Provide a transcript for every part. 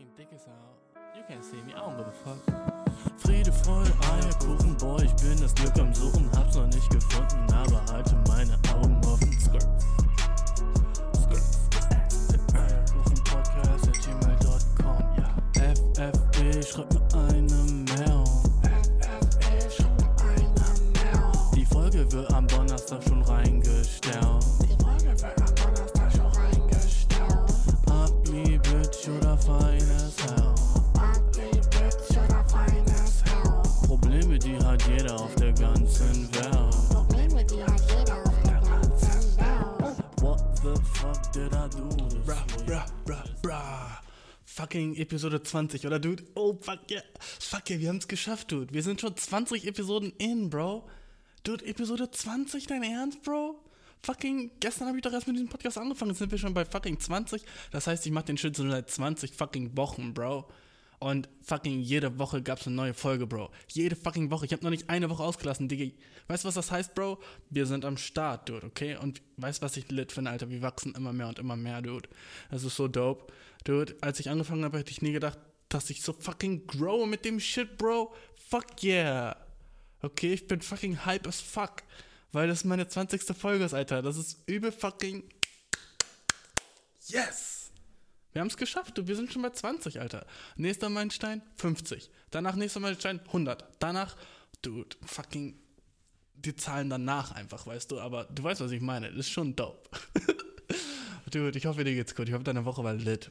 fucking dick as out. You can't see me, I don't give a fuck. Friede, Freude, Eierkuchen, boy, ich bin das Glück am Suchen, hab's noch nicht gefunden, aber halte meine Augen offen. Skirt. Skirt. Eierkuchen-Podcast at gmail.com, ja. FFB, schreib mir eine ganzen Welt. Probleme, die hat jeder auf der ganzen Welt. What the fuck did I do? Bra, bra, bra, bra. Fucking Episode 20, oder Dude? Oh, fuck yeah. Fuck yeah, wir haben's geschafft, Dude. Wir sind schon 20 Episoden in, Bro. Dude, Episode 20, dein Ernst, Bro? Fucking, gestern habe ich doch erst mit diesem Podcast angefangen. Jetzt sind wir schon bei fucking 20. Das heißt, ich mach den Shit so seit 20 fucking Wochen, Bro. Und fucking jede Woche gab's eine neue Folge, Bro. Jede fucking Woche. Ich habe noch nicht eine Woche ausgelassen, Digga. Weißt du, was das heißt, Bro? Wir sind am Start, Dude, okay? Und weißt du, was ich lit finde, Alter? Wir wachsen immer mehr und immer mehr, Dude. Das ist so dope. Dude, als ich angefangen habe, hätte ich nie gedacht, dass ich so fucking grow mit dem Shit, Bro. Fuck yeah. Okay, ich bin fucking hype as fuck. Weil das meine 20. Folge ist, Alter. Das ist übel fucking. Yes! Wir haben es geschafft, du. Wir sind schon bei 20, Alter. Nächster Meilenstein 50. Danach nächster Meilenstein 100. Danach, dude, fucking die Zahlen danach einfach, weißt du. Aber du weißt, was ich meine. Das ist schon dope. dude, ich hoffe, dir geht's gut. Ich hoffe, deine Woche war lit.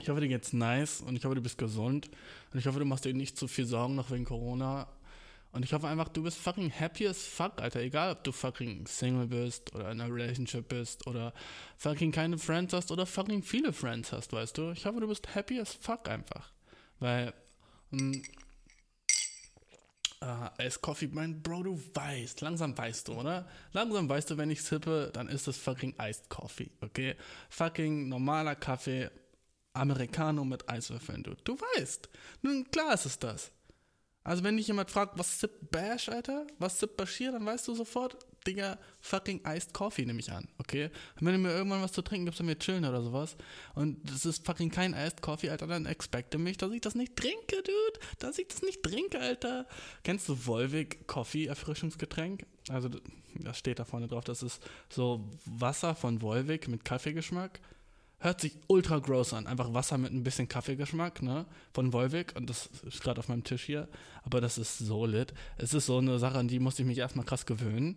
Ich hoffe, dir geht's nice und ich hoffe, du bist gesund. Und ich hoffe, du machst dir nicht zu viel Sorgen noch wegen Corona. Und ich hoffe einfach, du bist fucking happy as fuck, Alter. Egal, ob du fucking Single bist oder in einer Relationship bist oder fucking keine Friends hast oder fucking viele Friends hast, weißt du. Ich hoffe, du bist happy as fuck einfach. Weil, ähm, Ah, Ice Coffee, mein Bro, du weißt, langsam weißt du, oder? Langsam weißt du, wenn ich sippe, dann ist das fucking Iced Coffee, okay? Fucking normaler Kaffee, Americano mit Eiswürfeln, du. Du weißt. Nun, klar ist es das. Also, wenn dich jemand fragt, was sippt Bash, Alter? Was sippt Bashir, dann weißt du sofort, Digga, fucking Iced Coffee nehme ich an, okay? Und wenn du mir irgendwann was zu trinken gibst, dann wir chillen oder sowas. Und das ist fucking kein Iced Coffee, Alter, dann expecte mich, dass ich das nicht trinke, Dude. Dass ich das nicht trinke, Alter. Kennst du Volvic Coffee Erfrischungsgetränk? Also, das steht da vorne drauf, das ist so Wasser von Volvic mit Kaffeegeschmack. Hört sich ultra gross an. Einfach Wasser mit ein bisschen Kaffeegeschmack, ne? Von Volvic. Und das ist gerade auf meinem Tisch hier. Aber das ist so lit. Es ist so eine Sache, an die musste ich mich erstmal krass gewöhnen.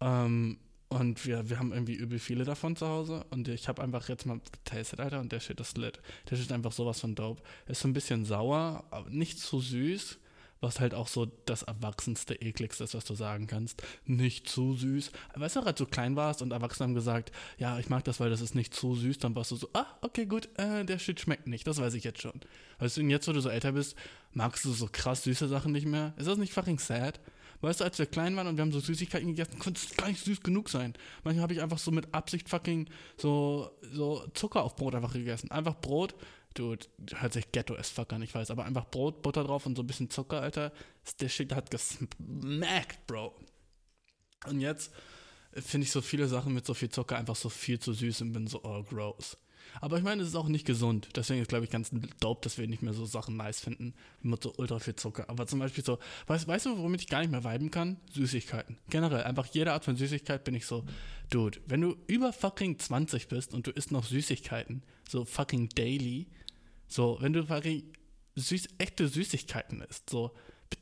Ähm, und wir, wir haben irgendwie übel viele davon zu Hause. Und ich habe einfach jetzt mal getestet, Alter. Und der Shit ist lit. Der ist einfach sowas von dope. Ist so ein bisschen sauer, aber nicht zu süß. Was halt auch so das erwachsenste, ekligste ist, was du sagen kannst. Nicht zu süß. Weißt du, als du klein warst und Erwachsene haben gesagt, ja, ich mag das, weil das ist nicht zu süß, dann warst du so, ah, okay, gut, äh, der Shit schmeckt nicht, das weiß ich jetzt schon. Weißt du, und jetzt, wo du so älter bist, magst du so krass süße Sachen nicht mehr? Ist das nicht fucking sad? Weißt du, als wir klein waren und wir haben so Süßigkeiten gegessen, konnte es gar nicht süß genug sein. Manchmal habe ich einfach so mit Absicht fucking so, so Zucker auf Brot einfach gegessen. Einfach Brot, Dude, hört sich ghetto as fuck an, ich weiß, aber einfach Brot, Butter drauf und so ein bisschen Zucker, Alter. Der Shit hat gesmackt, Bro. Und jetzt finde ich so viele Sachen mit so viel Zucker einfach so viel zu süß und bin so, oh, gross. Aber ich meine, es ist auch nicht gesund. Deswegen ist, glaube ich, ganz dope, dass wir nicht mehr so Sachen nice finden mit so ultra viel Zucker. Aber zum Beispiel so, weißt, weißt du, womit ich gar nicht mehr viben kann? Süßigkeiten. Generell, einfach jede Art von Süßigkeit bin ich so, Dude, wenn du über fucking 20 bist und du isst noch Süßigkeiten, so fucking daily, so, wenn du fucking süß, echte Süßigkeiten isst, so,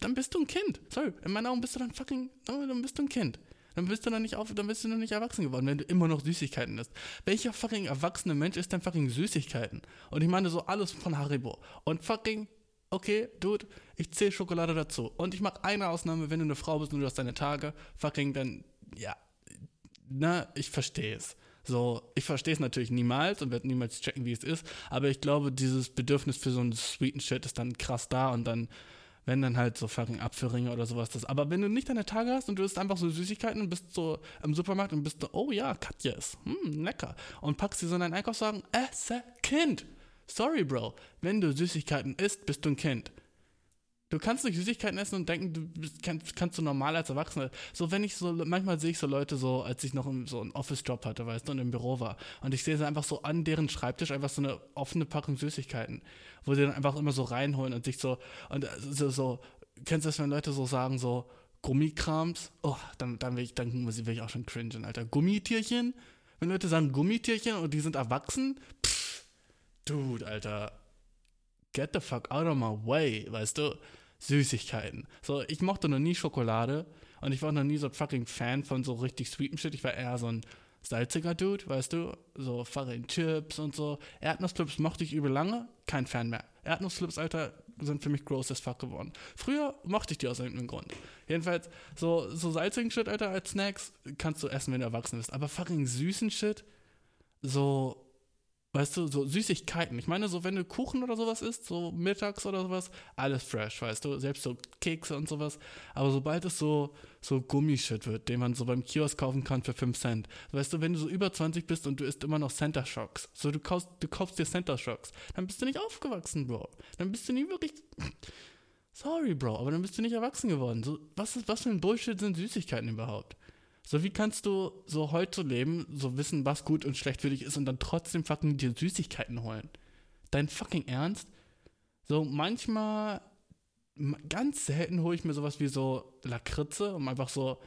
dann bist du ein Kind. Sorry, in meinen Augen bist du dann fucking, dann bist du ein Kind. Dann bist du noch nicht auf, dann bist du noch nicht erwachsen geworden, wenn du immer noch Süßigkeiten isst. Welcher fucking erwachsene Mensch isst denn fucking Süßigkeiten? Und ich meine so alles von Haribo. Und fucking, okay, Dude, ich zähle Schokolade dazu. Und ich mache eine Ausnahme, wenn du eine Frau bist und du hast deine Tage, fucking, dann, ja, na, ich verstehe es. So, ich verstehe es natürlich niemals und werde niemals checken, wie es ist, aber ich glaube, dieses Bedürfnis für so einen sweeten Shit ist dann krass da und dann, wenn dann halt so fucking Apfelringe oder sowas das. Aber wenn du nicht deine Tage hast und du isst einfach so Süßigkeiten und bist so im Supermarkt und bist so, oh ja, Katjes, hm, lecker. Und packst dir so in deinen Einkaufswagen, esse Kind. Sorry, Bro. Wenn du Süßigkeiten isst, bist du ein Kind. Du kannst nicht Süßigkeiten essen und denken, du kannst, kannst du normal als Erwachsener. So, wenn ich so, manchmal sehe ich so Leute so, als ich noch im, so einen Office-Job hatte, weißt du, und im Büro war. Und ich sehe sie einfach so an deren Schreibtisch einfach so eine offene Packung Süßigkeiten, wo sie dann einfach immer so reinholen und sich so, und äh, so, so kennst du das, wenn Leute so sagen, so Gummikrams? Oh, dann, dann will ich, dann will ich auch schon cringen, Alter. Gummitierchen? Wenn Leute sagen Gummitierchen und die sind erwachsen, pff, dude, Alter, get the fuck out of my way, weißt du? Süßigkeiten. So, ich mochte noch nie Schokolade und ich war noch nie so fucking Fan von so richtig sweeten Shit. Ich war eher so ein salziger Dude, weißt du? So fucking Chips und so. Erdnussflips mochte ich übel lange, kein Fan mehr. Erdnussflips, Alter, sind für mich gross as fuck geworden. Früher mochte ich die aus irgendeinem Grund. Jedenfalls, so, so salzigen Shit, Alter, als Snacks kannst du essen, wenn du erwachsen bist. Aber fucking süßen Shit, so Weißt du, so Süßigkeiten. Ich meine, so wenn du Kuchen oder sowas isst, so mittags oder sowas, alles fresh, weißt du, selbst so Kekse und sowas. Aber sobald es so, so Gummishit wird, den man so beim Kiosk kaufen kann für 5 Cent, weißt du, wenn du so über 20 bist und du isst immer noch Center Shocks, so du kaufst, du kaufst dir Center Shocks, dann bist du nicht aufgewachsen, Bro. Dann bist du nie wirklich. Sorry, Bro, aber dann bist du nicht erwachsen geworden. So, was, ist, was für ein Bullshit sind Süßigkeiten überhaupt? So, wie kannst du so heute leben, so wissen, was gut und schlecht für dich ist und dann trotzdem fucking dir Süßigkeiten holen? Dein fucking Ernst? So, manchmal, ganz selten hole ich mir sowas wie so Lakritze, um einfach so,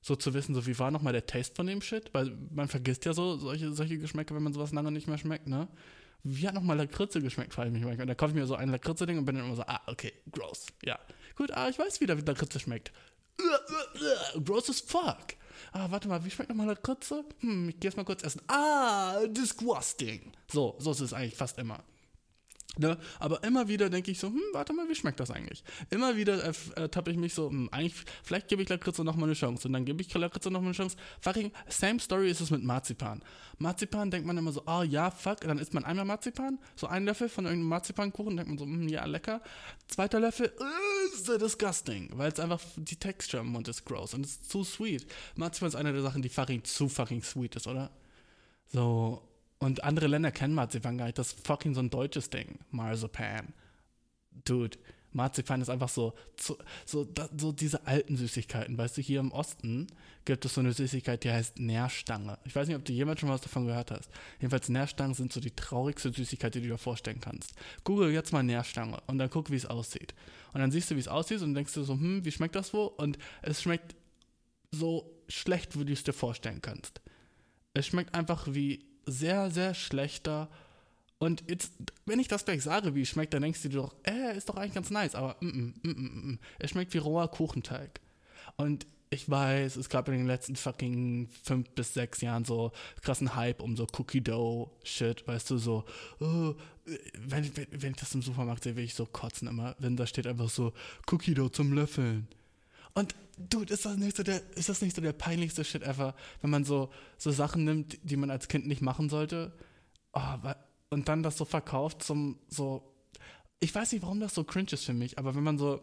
so zu wissen, so wie war nochmal der Taste von dem Shit? Weil man vergisst ja so solche, solche Geschmäcke, wenn man sowas lange nicht mehr schmeckt, ne? Wie hat nochmal Lakritze geschmeckt, frage ich mich manchmal. Und da kaufe ich mir so ein Lakritze-Ding und bin dann immer so, ah, okay, gross. Ja. Gut, ah, ich weiß wieder, wie Lakritze schmeckt. Gross as fuck. Ah, warte mal, wie schmeckt nochmal Lakritze? Hm, ich geh jetzt mal kurz essen. Ah, disgusting. So, so ist es eigentlich fast immer. Ne? Aber immer wieder denke ich so, hm, warte mal, wie schmeckt das eigentlich? Immer wieder äh, tappe ich mich so, hm, eigentlich, vielleicht gebe ich Lakritze nochmal eine Chance. Und dann gebe ich Lakritze nochmal eine Chance. Fucking, same story ist es mit Marzipan. Marzipan denkt man immer so, oh ja, fuck, dann isst man einmal Marzipan, so einen Löffel von irgendeinem Marzipankuchen, denkt man so, hm, ja, lecker. Zweiter Löffel, ist uh, disgusting, weil es einfach, die Texture im Mund ist gross und es ist zu sweet. Marzipan ist eine der Sachen, die fucking zu fucking sweet ist, oder? So, und andere Länder kennen Marzipan gar nicht. Das ist fucking so ein deutsches Ding. Marzipan. Dude, Marzipan ist einfach so, so, so, so diese alten Süßigkeiten. Weißt du, hier im Osten gibt es so eine Süßigkeit, die heißt Nährstange. Ich weiß nicht, ob du jemals schon was davon gehört hast. Jedenfalls Nährstangen sind so die traurigste Süßigkeit, die du dir vorstellen kannst. Google jetzt mal Nährstange und dann guck, wie es aussieht. Und dann siehst du, wie es aussieht und denkst du so, hm, wie schmeckt das wohl? Und es schmeckt so schlecht, wie du es dir vorstellen kannst. Es schmeckt einfach wie sehr, sehr schlechter. Und jetzt, wenn ich das gleich sage, wie es schmeckt, dann denkst du dir doch, äh, ist doch eigentlich ganz nice, aber mm, mm, mm, mm, mm. es schmeckt wie roher Kuchenteig. Und ich weiß, es gab in den letzten fucking fünf bis sechs Jahren so krassen Hype um so Cookie Dough Shit, weißt du, so, oh, wenn, wenn, wenn ich das im Supermarkt sehe, will ich so kotzen immer, wenn da steht einfach so Cookie Dough zum Löffeln. Und dude, ist das nicht so der, ist das nicht so der peinlichste Shit ever, wenn man so, so Sachen nimmt, die man als Kind nicht machen sollte? Oh, und dann das so verkauft zum so. Ich weiß nicht, warum das so cringe ist für mich, aber wenn man so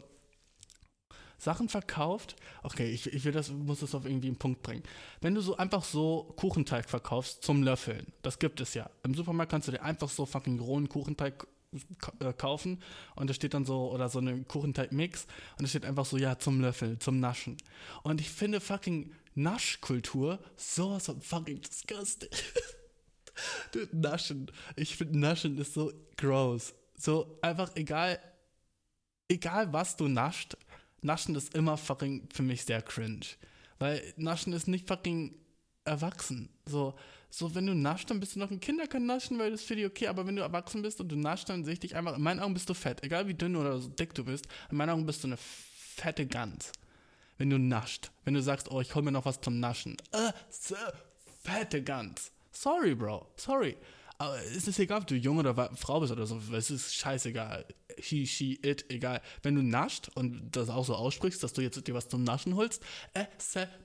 Sachen verkauft, okay, ich, ich will das, muss das auf irgendwie einen Punkt bringen. Wenn du so einfach so Kuchenteig verkaufst zum Löffeln, das gibt es ja. Im Supermarkt kannst du dir einfach so fucking rohen Kuchenteig kaufen und da steht dann so, oder so eine Kuchenteig-Mix und da steht einfach so, ja, zum Löffel, zum Naschen. Und ich finde fucking Naschkultur sowas von fucking disgusting. Naschen. Ich finde Naschen ist so gross. So einfach egal, egal was du nascht, Naschen ist immer fucking für mich sehr cringe. Weil Naschen ist nicht fucking erwachsen. So, so, wenn du naschst, dann bist du noch ein Kinder können naschen, weil das für die okay, aber wenn du erwachsen bist und du naschst, dann sehe ich dich einfach, in meinen Augen bist du fett, egal wie dünn oder so dick du bist, in meinen Augen bist du eine fette Gans. Wenn du nascht, wenn du sagst, oh, ich hol mir noch was zum Naschen. Äh, so, fette Gans. Sorry, Bro, sorry. Aber es ist egal, ob du jung oder Frau bist oder so, es ist scheißegal. He, she, it, egal. Wenn du nascht und das auch so aussprichst, dass du jetzt dir was zum Naschen holst, äh,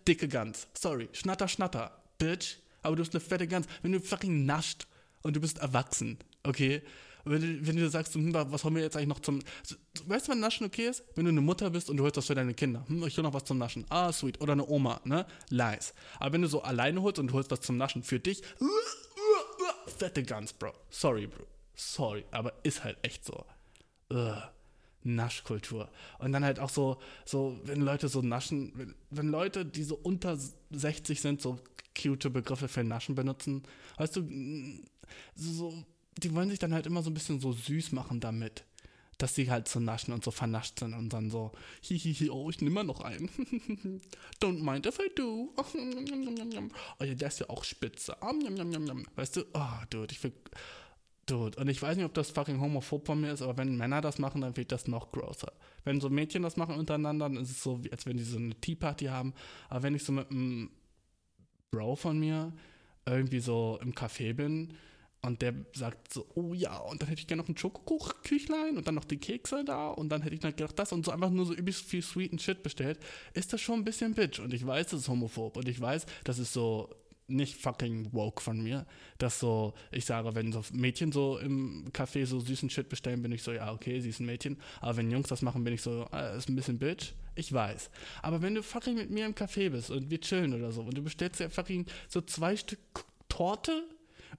dicke Gans. Sorry, schnatter, schnatter, bitch aber du bist eine fette Gans. Wenn du fucking nascht und du bist erwachsen, okay? Wenn du, wenn du sagst, hm, was haben wir jetzt eigentlich noch zum. Weißt du, wann Naschen okay ist? Wenn du eine Mutter bist und du holst das für deine Kinder. Hm, ich will noch was zum Naschen. Ah, sweet. Oder eine Oma, ne? Lies. Aber wenn du so alleine holst und du holst was zum Naschen für dich. Fette Gans, Bro. Sorry, Bro. Sorry. Aber ist halt echt so. Naschkultur. Und dann halt auch so, so, wenn Leute so naschen, wenn, wenn Leute, die so unter 60 sind, so cute Begriffe für Naschen benutzen, weißt du, so, die wollen sich dann halt immer so ein bisschen so süß machen damit. Dass sie halt so naschen und so vernascht sind und dann so, hihihi, oh, ich nehme mal noch einen. Don't mind if I do. Oh ja, der ist ja auch spitze. Weißt du, oh, dude, ich will, Dude, und ich weiß nicht, ob das fucking homophob von mir ist, aber wenn Männer das machen, dann wird das noch grosser. Wenn so Mädchen das machen untereinander, dann ist es so, als wenn die so eine Tea Party haben. Aber wenn ich so mit einem Bro von mir irgendwie so im Café bin und der sagt so, oh ja, und dann hätte ich gerne noch ein Schokokuchenküchlein und dann noch die Kekse da und dann hätte ich dann gedacht, das und so einfach nur so übelst viel sweeten Shit bestellt, ist das schon ein bisschen bitch. Und ich weiß, das ist homophob und ich weiß, das ist so nicht fucking woke von mir, dass so, ich sage, wenn so Mädchen so im Café so süßen Shit bestellen, bin ich so, ja, okay, sie ist ein Mädchen. Aber wenn Jungs das machen, bin ich so, äh, ist ein bisschen bitch. Ich weiß. Aber wenn du fucking mit mir im Café bist und wir chillen oder so und du bestellst ja fucking so zwei Stück Torte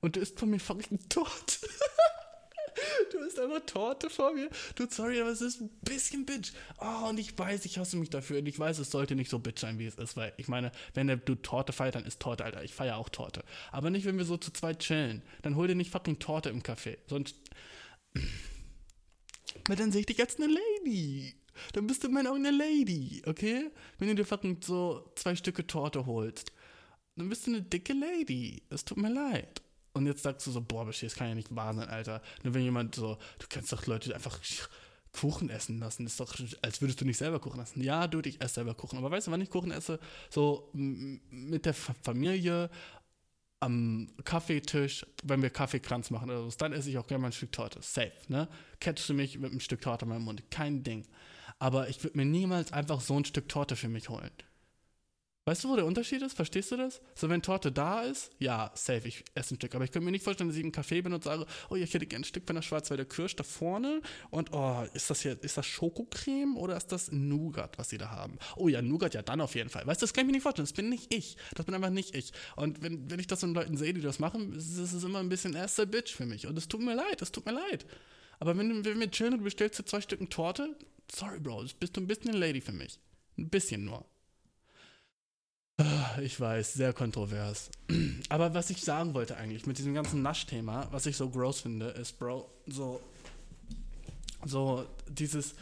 und du isst von mir fucking Torte. Du isst einfach Torte vor mir. Du, sorry, aber es ist ein bisschen bitch. Oh, und ich weiß, ich hasse mich dafür. Und ich weiß, es sollte nicht so bitch sein, wie es ist. Weil, ich meine, wenn du Torte feierst, dann ist Torte, Alter. Ich feiere auch Torte. Aber nicht, wenn wir so zu zweit chillen. Dann hol dir nicht fucking Torte im Café. Sonst. Weil dann sehe ich dich jetzt eine Lady. Dann bist du in meinen Augen eine Lady, okay? Wenn du dir fucking so zwei Stücke Torte holst, dann bist du eine dicke Lady. Es tut mir leid. Und jetzt sagst du so, boah, Bashir, das kann ja nicht wahr sein, Alter. Nur wenn jemand so, du kennst doch Leute, einfach Kuchen essen lassen. Das ist doch, als würdest du nicht selber Kuchen essen. Ja, du, ich esse selber Kuchen. Aber weißt du, wann ich Kuchen esse? So mit der Familie am Kaffeetisch, wenn wir Kaffeekranz machen oder so, dann esse ich auch gerne mal ein Stück Torte. Safe, ne? Catchst du mich mit einem Stück Torte in meinem Mund. Kein Ding. Aber ich würde mir niemals einfach so ein Stück Torte für mich holen. Weißt du, wo der Unterschied ist? Verstehst du das? So, wenn Torte da ist, ja, safe, ich esse ein Stück. Aber ich könnte mir nicht vorstellen, dass ich einen Kaffee bin und sage, oh, ich hätte gerne ein Stück von der Schwarzwälder Kirsch da vorne. Und, oh, ist das hier, ist das Schokocreme oder ist das Nougat, was sie da haben? Oh ja, Nougat, ja, dann auf jeden Fall. Weißt du, das kann ich mir nicht vorstellen. Das bin nicht ich. Das bin einfach nicht ich. Und wenn, wenn ich das von Leuten sehe, die das machen, ist es immer ein bisschen erster Bitch für mich. Und es tut mir leid, es tut mir leid. Aber wenn, wenn wir chillen und du bestellst dir zwei Stücken Torte, sorry, Bro, bist du ein bisschen eine Lady für mich. Ein bisschen nur. Ah, ich weiß, sehr kontrovers. Aber was ich sagen wollte eigentlich mit diesem ganzen Naschthema, was ich so gross finde, ist, Bro, so, so dieses,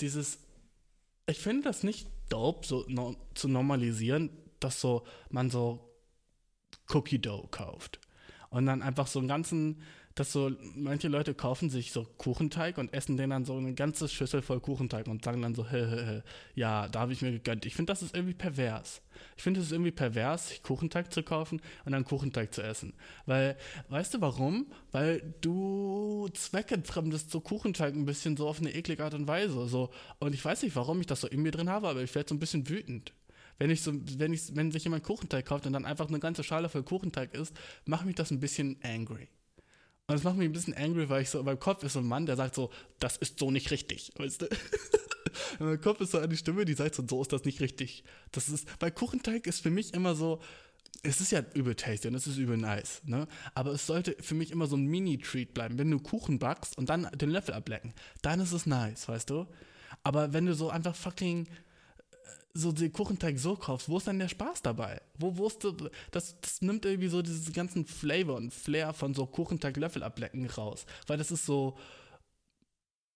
dieses, ich finde das nicht dope, so no, zu normalisieren, dass so man so Cookie Dough kauft und dann einfach so einen ganzen dass so manche Leute kaufen sich so Kuchenteig und essen den dann so eine ganze Schüssel voll Kuchenteig und sagen dann so, hä, hä, hä, ja, da habe ich mir gegönnt. Ich finde, das ist irgendwie pervers. Ich finde, es irgendwie pervers, Kuchenteig zu kaufen und dann Kuchenteig zu essen. Weil, weißt du warum? Weil du zweckentfremdest so Kuchenteig ein bisschen so auf eine eklige Art und Weise. So. Und ich weiß nicht, warum ich das so in mir drin habe, aber ich werde so ein bisschen wütend wenn ich so, wenn ich, wenn sich jemand Kuchenteig kauft und dann einfach eine ganze Schale voll Kuchenteig isst, macht mich das ein bisschen angry. Und das macht mich ein bisschen angry, weil ich so, in meinem Kopf ist so ein Mann, der sagt so, das ist so nicht richtig, weißt du? in meinem Kopf ist so eine Stimme, die sagt so, so ist das nicht richtig. Das ist, weil Kuchenteig ist für mich immer so, es ist ja übel tasty und es ist übel nice, ne? Aber es sollte für mich immer so ein Mini-Treat bleiben. Wenn du Kuchen backst und dann den Löffel ablecken, dann ist es nice, weißt du? Aber wenn du so einfach fucking so den Kuchenteig so kaufst, wo ist dann der Spaß dabei? Wo, wo das, das nimmt irgendwie so diesen ganzen Flavor und Flair von so Kuchenteig-Löffel ablecken raus. Weil das ist so,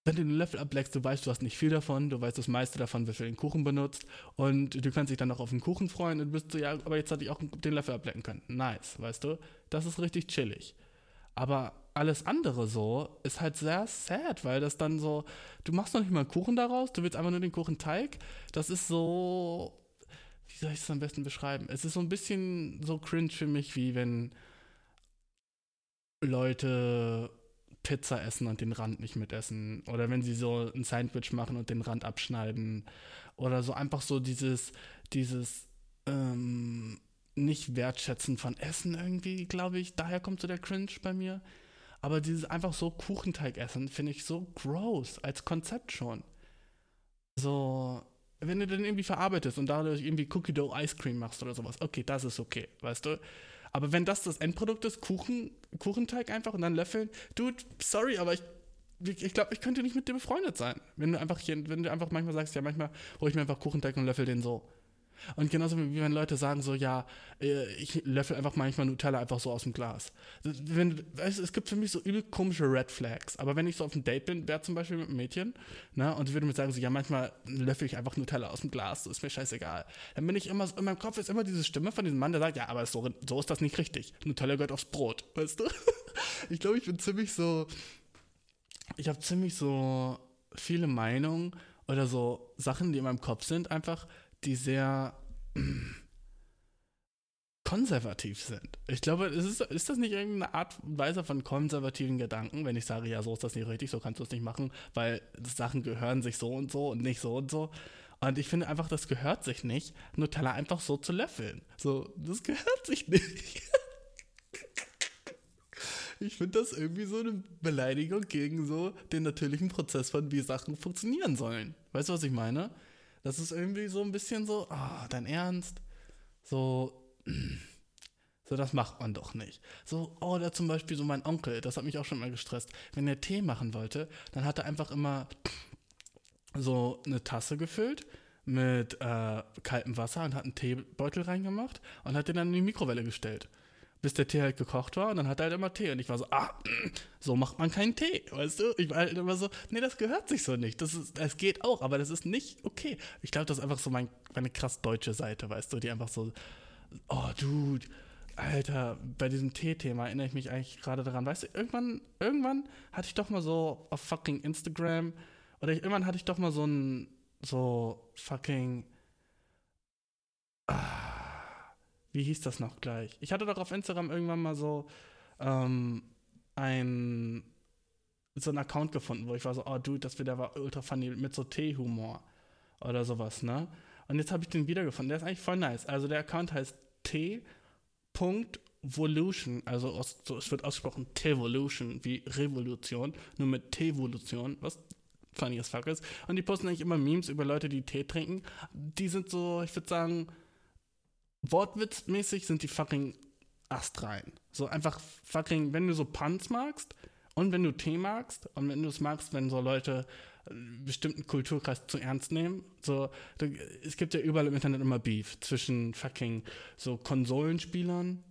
wenn du den Löffel ableckst, du weißt, du hast nicht viel davon, du weißt, das meiste davon wird für den Kuchen benutzt und du kannst dich dann noch auf den Kuchen freuen und bist so, ja, aber jetzt hatte ich auch den Löffel ablecken können. Nice, weißt du? Das ist richtig chillig. Aber alles andere so ist halt sehr sad, weil das dann so, du machst noch nicht mal einen Kuchen daraus, du willst einfach nur den Kuchenteig. Das ist so, wie soll ich es am besten beschreiben? Es ist so ein bisschen so cringe für mich, wie wenn Leute Pizza essen und den Rand nicht mitessen. Oder wenn sie so ein Sandwich machen und den Rand abschneiden. Oder so einfach so dieses, dieses, ähm, nicht wertschätzen von Essen irgendwie, glaube ich. Daher kommt so der Cringe bei mir. Aber dieses einfach so Kuchenteig essen, finde ich so gross, als Konzept schon. So, wenn du den irgendwie verarbeitest und dadurch irgendwie Cookie Dough Ice Cream machst oder sowas, okay, das ist okay, weißt du? Aber wenn das das Endprodukt ist, Kuchen, Kuchenteig einfach und dann löffeln, dude, sorry, aber ich ich glaube, ich könnte nicht mit dir befreundet sein. Wenn du einfach hier, wenn du einfach manchmal sagst, ja, manchmal hole ich mir einfach Kuchenteig und löffel den so. Und genauso wie wenn Leute sagen so, ja, äh, ich löffel einfach manchmal Nutella einfach so aus dem Glas. Wenn, weißt, es gibt für mich so übel komische Red Flags. Aber wenn ich so auf einem Date bin, wäre zum Beispiel mit einem Mädchen, ne, und sie würde mir sagen so, ja, manchmal löffel ich einfach Nutella aus dem Glas, so ist mir scheißegal. Dann bin ich immer in meinem Kopf ist immer diese Stimme von diesem Mann, der sagt, ja, aber so, so ist das nicht richtig. Nutella gehört aufs Brot, weißt du? ich glaube, ich bin ziemlich so, ich habe ziemlich so viele Meinungen oder so Sachen, die in meinem Kopf sind, einfach, die sehr konservativ sind. Ich glaube, ist, ist das nicht irgendeine Art und Weise von konservativen Gedanken, wenn ich sage, ja, so ist das nicht richtig, so kannst du es nicht machen, weil Sachen gehören sich so und so und nicht so und so. Und ich finde einfach, das gehört sich nicht, Nutella einfach so zu löffeln. So, das gehört sich nicht. ich finde das irgendwie so eine Beleidigung gegen so den natürlichen Prozess von wie Sachen funktionieren sollen. Weißt du, was ich meine? Das ist irgendwie so ein bisschen so, ah, oh, dein Ernst? So, so, das macht man doch nicht. So, oh, da zum Beispiel so mein Onkel, das hat mich auch schon mal gestresst. Wenn er Tee machen wollte, dann hat er einfach immer so eine Tasse gefüllt mit äh, kaltem Wasser und hat einen Teebeutel reingemacht und hat den dann in die Mikrowelle gestellt bis der Tee halt gekocht war und dann hat er halt immer Tee und ich war so, ah, so macht man keinen Tee, weißt du? Ich war halt immer so, nee, das gehört sich so nicht. Das, ist, das geht auch, aber das ist nicht okay. Ich glaube, das ist einfach so mein, meine krass deutsche Seite, weißt du, die einfach so, oh, Dude, Alter, bei diesem Tee-Thema erinnere ich mich eigentlich gerade daran. Weißt du, irgendwann, irgendwann hatte ich doch mal so auf fucking Instagram oder ich, irgendwann hatte ich doch mal so ein, so fucking, ah, wie hieß das noch gleich? Ich hatte doch auf Instagram irgendwann mal so ähm, ein so einen Account gefunden, wo ich war so, oh dude, das wieder war ultra funny mit so T-Humor oder sowas, ne? Und jetzt habe ich den wiedergefunden. Der ist eigentlich voll nice. Also der Account heißt T.Volution, also aus, so, es wird ausgesprochen T-Volution, wie Revolution, nur mit T-Volution, was funny as fuck ist. Und die posten eigentlich immer Memes über Leute, die Tee trinken. Die sind so, ich würde sagen, wortwitzmäßig sind die fucking astrein. So einfach fucking, wenn du so Punts magst und wenn du Tee magst und wenn du es magst, wenn so Leute einen bestimmten Kulturkreis zu ernst nehmen. So, es gibt ja überall im Internet immer Beef zwischen fucking so Konsolenspielern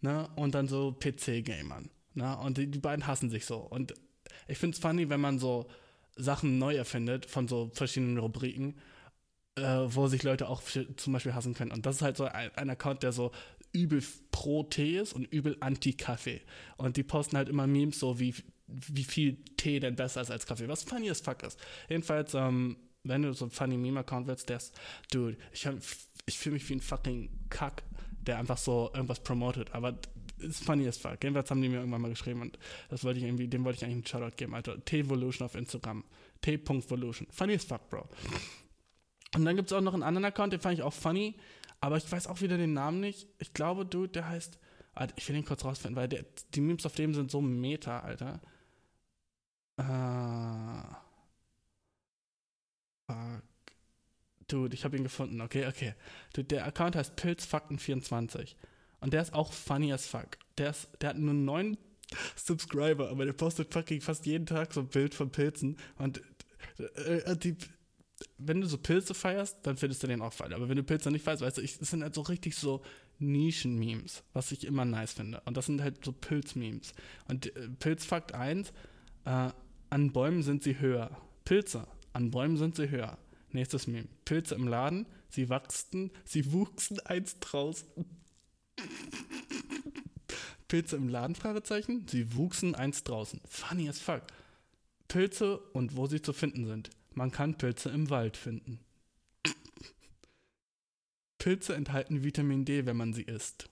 ne, und dann so PC-Gamern. Ne, und die, die beiden hassen sich so. Und ich finde es funny, wenn man so Sachen neu erfindet von so verschiedenen Rubriken äh, wo sich Leute auch für, zum Beispiel hassen können. Und das ist halt so ein, ein Account, der so übel pro Tee ist und übel anti-Kaffee. Und die posten halt immer Memes so, wie, wie viel Tee denn besser ist als Kaffee. Was funny as fuck ist. Jedenfalls, ähm, wenn du so ein funny Meme-Account willst, der ist, dude, ich, ich fühle mich wie ein fucking Kack, der einfach so irgendwas promotet. Aber ist funny as fuck. Jedenfalls haben die mir irgendwann mal geschrieben und das wollte ich irgendwie, dem wollte ich eigentlich einen Shoutout geben, Alter. T-Volution auf Instagram. T.Volution. Funny as fuck, Bro. Und dann gibt es auch noch einen anderen Account, den fand ich auch funny, aber ich weiß auch wieder den Namen nicht. Ich glaube, du, der heißt. Alter, ich will den kurz rausfinden, weil der, die Memes auf dem sind so meta, Alter. Äh. Fuck. Dude, ich habe ihn gefunden, okay, okay. Dude, der Account heißt Pilzfakten24. Und der ist auch funny as fuck. Der, ist, der hat nur neun Subscriber, aber der postet fucking fast jeden Tag so ein Bild von Pilzen. Und äh, die, wenn du so Pilze feierst, dann findest du den auch feil. Aber wenn du Pilze nicht feierst, weißt du, das sind halt so richtig so Nischen-Memes, was ich immer nice finde. Und das sind halt so Pilz-Memes. Und äh, Pilzfakt 1, äh, an Bäumen sind sie höher. Pilze, an Bäumen sind sie höher. Nächstes Meme. Pilze im Laden, sie wachsten, sie wuchsen eins draußen. Pilze im Laden, Fragezeichen, sie wuchsen eins draußen. Funny as fuck. Pilze und wo sie zu finden sind. Man kann Pilze im Wald finden. Pilze enthalten Vitamin D, wenn man sie isst.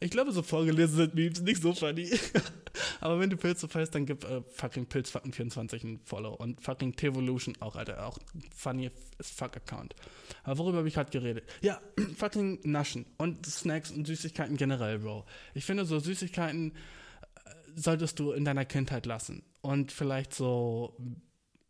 Ich glaube, so vorgelesen sind Memes nicht so funny. Aber wenn du Pilze feierst, dann gib äh, fucking Pilzfucken24 ein Follow. Und fucking Tevolution auch, Alter. Auch funny as fuck Account. Aber worüber habe ich gerade geredet? Ja, fucking Naschen. Und Snacks und Süßigkeiten generell, Bro. Ich finde, so Süßigkeiten solltest du in deiner Kindheit lassen und vielleicht so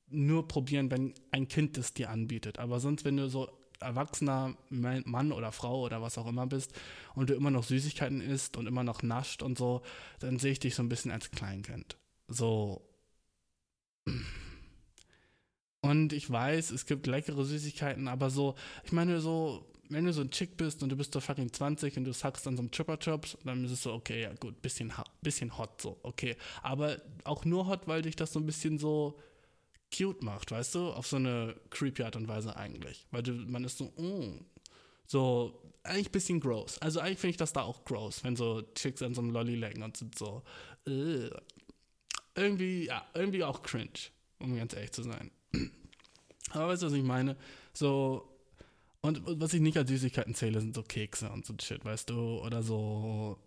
nur probieren, wenn ein Kind es dir anbietet. Aber sonst, wenn du so erwachsener Mann oder Frau oder was auch immer bist und du immer noch Süßigkeiten isst und immer noch nascht und so, dann sehe ich dich so ein bisschen als Kleinkind. So. Und ich weiß, es gibt leckere Süßigkeiten, aber so, ich meine, so, wenn du so ein Chick bist und du bist so fucking 20 und du sackst an so einem Chipper Chops, dann ist es so, okay, ja gut, bisschen, bisschen hot, so, okay. Aber auch nur hot, weil dich das so ein bisschen so cute macht, weißt du? Auf so eine creepy Art und Weise eigentlich. Weil du, man ist so, mm, so, eigentlich ein bisschen gross. Also eigentlich finde ich das da auch gross, wenn so Chicks an so einem Lolly lecken und sind so, äh, irgendwie, ja, irgendwie auch cringe, um ganz ehrlich zu sein. Aber weißt du, was ich meine? So, und was ich nicht als Süßigkeiten zähle, sind so Kekse und so Shit, weißt du? Oder so.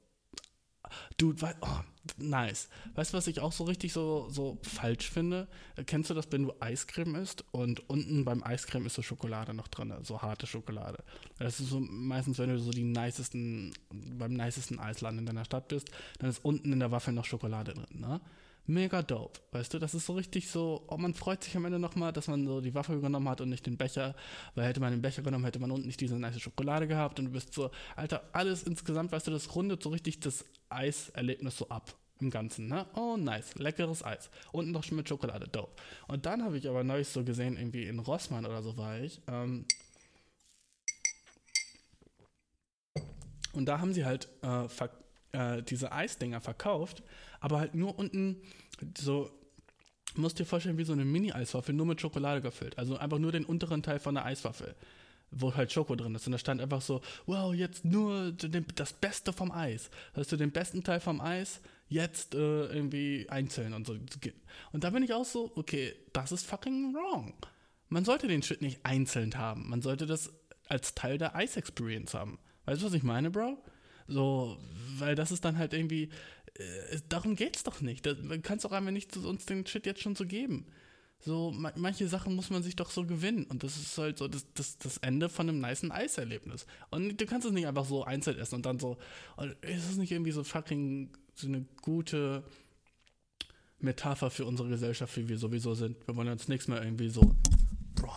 Dude, wei oh, nice. Weißt du, was ich auch so richtig so, so falsch finde? Kennst du das, wenn du Eiscreme isst und unten beim Eiscreme ist so Schokolade noch drin, so harte Schokolade? Das ist so meistens, wenn du so die nicesten, beim nicesten Eisladen in deiner Stadt bist, dann ist unten in der Waffel noch Schokolade drin, ne? Mega dope, weißt du? Das ist so richtig so, oh, man freut sich am Ende nochmal, dass man so die Waffe genommen hat und nicht den Becher, weil hätte man den Becher genommen, hätte man unten nicht diese nice Schokolade gehabt und du bist so, Alter, alles insgesamt, weißt du, das rundet so richtig das Eiserlebnis so ab. Im Ganzen, ne? Oh, nice. Leckeres Eis. Unten noch mit Schokolade. Dope. Und dann habe ich aber neulich so gesehen, irgendwie in Rossmann oder so war ich. Ähm, und da haben sie halt äh, äh, diese Eisdinger verkauft, aber halt nur unten so, musst dir vorstellen, wie so eine Mini-Eiswaffel, nur mit Schokolade gefüllt. Also einfach nur den unteren Teil von der Eiswaffel, wo halt Schoko drin ist. Und da stand einfach so, wow, jetzt nur das Beste vom Eis. Hast du den besten Teil vom Eis jetzt äh, irgendwie einzeln und so. Und da bin ich auch so, okay, das ist fucking wrong. Man sollte den Shit nicht einzeln haben. Man sollte das als Teil der Ice-Experience haben. Weißt du, was ich meine, Bro? So, weil das ist dann halt irgendwie, äh, darum geht's doch nicht. Das, man kann es doch einfach nicht uns den Shit jetzt schon so geben. So, ma manche Sachen muss man sich doch so gewinnen. Und das ist halt so das, das, das Ende von einem niceen Eiserlebnis. Und du kannst es nicht einfach so einzeln essen und dann so, und ist es nicht irgendwie so fucking so eine gute Metapher für unsere Gesellschaft, wie wir sowieso sind. Wir wollen uns nichts mehr irgendwie so, Bro,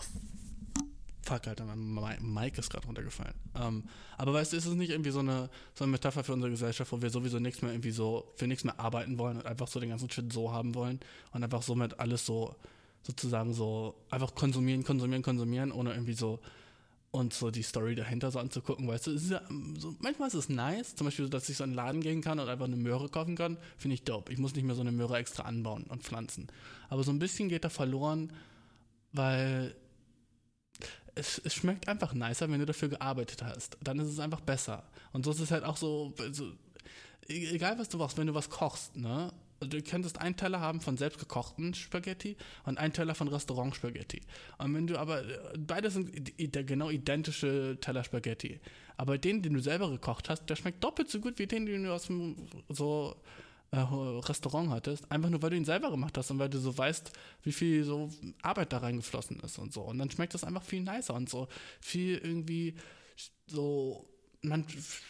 Fuck, Alter, mein Mic ist gerade runtergefallen. Ähm, aber weißt du, ist es nicht irgendwie so eine, so eine Metapher für unsere Gesellschaft, wo wir sowieso nichts mehr irgendwie so, für nichts mehr arbeiten wollen und einfach so den ganzen Shit so haben wollen und einfach somit alles so, sozusagen so, einfach konsumieren, konsumieren, konsumieren, ohne irgendwie so uns so die Story dahinter so anzugucken, weißt du, ist ja, so, manchmal ist es nice, zum Beispiel, dass ich so in den Laden gehen kann und einfach eine Möhre kaufen kann, finde ich dope. Ich muss nicht mehr so eine Möhre extra anbauen und pflanzen. Aber so ein bisschen geht da verloren, weil es, es, schmeckt einfach nicer, wenn du dafür gearbeitet hast. Dann ist es einfach besser. Und so ist es halt auch so, so egal was du machst, wenn du was kochst, ne? Du könntest einen Teller haben von selbstgekochten Spaghetti und einen Teller von Restaurant-Spaghetti. Und wenn du aber, beide sind der genau identische Teller Spaghetti. Aber den, den du selber gekocht hast, der schmeckt doppelt so gut wie den, den du aus dem so äh, Restaurant hattest, einfach nur weil du ihn selber gemacht hast und weil du so weißt, wie viel so Arbeit da reingeflossen ist und so. Und dann schmeckt das einfach viel nicer und so viel irgendwie so, man,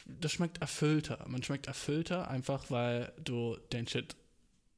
das schmeckt erfüllter. Man schmeckt erfüllter, einfach weil du den Shit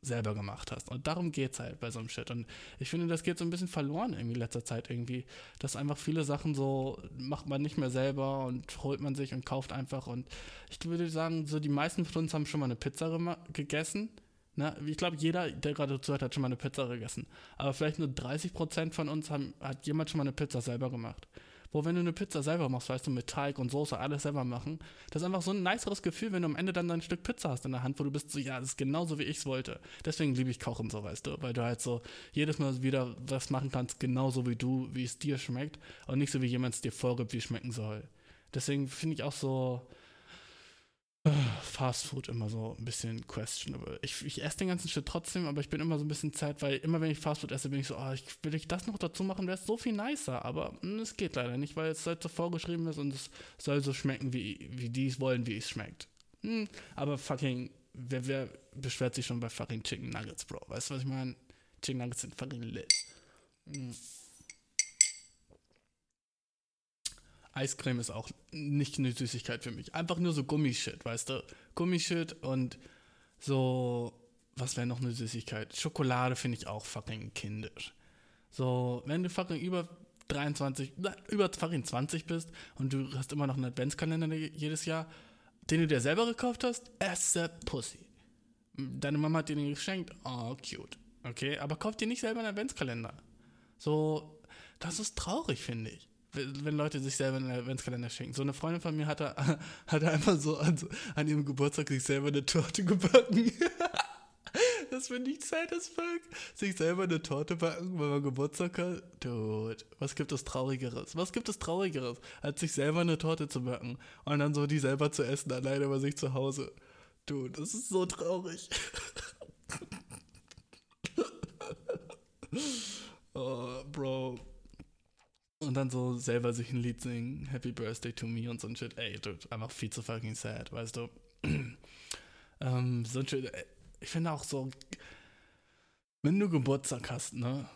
selber gemacht hast. Und darum geht es halt bei so einem Shit. Und ich finde, das geht so ein bisschen verloren irgendwie in letzter Zeit irgendwie, dass einfach viele Sachen so macht man nicht mehr selber und holt man sich und kauft einfach. Und ich würde sagen, so die meisten von uns haben schon mal eine Pizza gegessen. Ne? Ich glaube, jeder, der gerade zuhört, hat schon mal eine Pizza gegessen. Aber vielleicht nur 30% von uns haben, hat jemand schon mal eine Pizza selber gemacht wo wenn du eine Pizza selber machst, weißt du, mit Teig und Soße, alles selber machen, das ist einfach so ein niceres Gefühl, wenn du am Ende dann dein Stück Pizza hast in der Hand, wo du bist so, ja, das ist genauso, wie ich es wollte. Deswegen liebe ich Kochen so, weißt du, weil du halt so jedes Mal wieder was machen kannst, genauso wie du, wie es dir schmeckt und nicht so, wie jemand es dir vorgibt, wie es schmecken soll. Deswegen finde ich auch so, Fast Food immer so ein bisschen questionable. Ich, ich esse den ganzen Shit trotzdem, aber ich bin immer so ein bisschen Zeit, weil immer wenn ich Fast Food esse, bin ich so, oh, ich, will ich das noch dazu machen, wäre es so viel nicer. Aber mh, es geht leider nicht, weil es halt so vorgeschrieben ist und es soll so schmecken, wie, wie die es wollen, wie es schmeckt. Hm, aber fucking, wer, wer beschwert sich schon bei fucking Chicken Nuggets, Bro? Weißt du, was ich meine? Chicken Nuggets sind fucking lit. Hm. Eiscreme ist auch nicht eine Süßigkeit für mich. Einfach nur so Gummishit, weißt du? Gummishit und so, was wäre noch eine Süßigkeit? Schokolade finde ich auch fucking kindisch. So, wenn du fucking über 23, über fucking 20 bist und du hast immer noch einen Adventskalender jedes Jahr, den du dir selber gekauft hast, esse Pussy. Deine Mama hat dir den geschenkt. Oh, cute. Okay, aber kauf dir nicht selber einen Adventskalender. So, das ist traurig, finde ich. Wenn Leute sich selber einen Adventskalender schenken. So eine Freundin von mir hatte, hatte einfach so an, an ihrem Geburtstag sich selber eine Torte gebacken. Das finde ich sad as fuck. Sich selber eine Torte backen, wenn man Geburtstag hat. Dude, was gibt es Traurigeres? Was gibt es Traurigeres, als sich selber eine Torte zu backen und dann so die selber zu essen, alleine bei sich zu Hause? Dude, das ist so traurig. oh, Bro. Und dann so selber sich ein Lied singen, Happy Birthday to me und so ein Shit. Ey, dude, einfach viel zu fucking sad, weißt du? ähm, so ein Shit. ey, Ich finde auch so, wenn du Geburtstag hast, ne?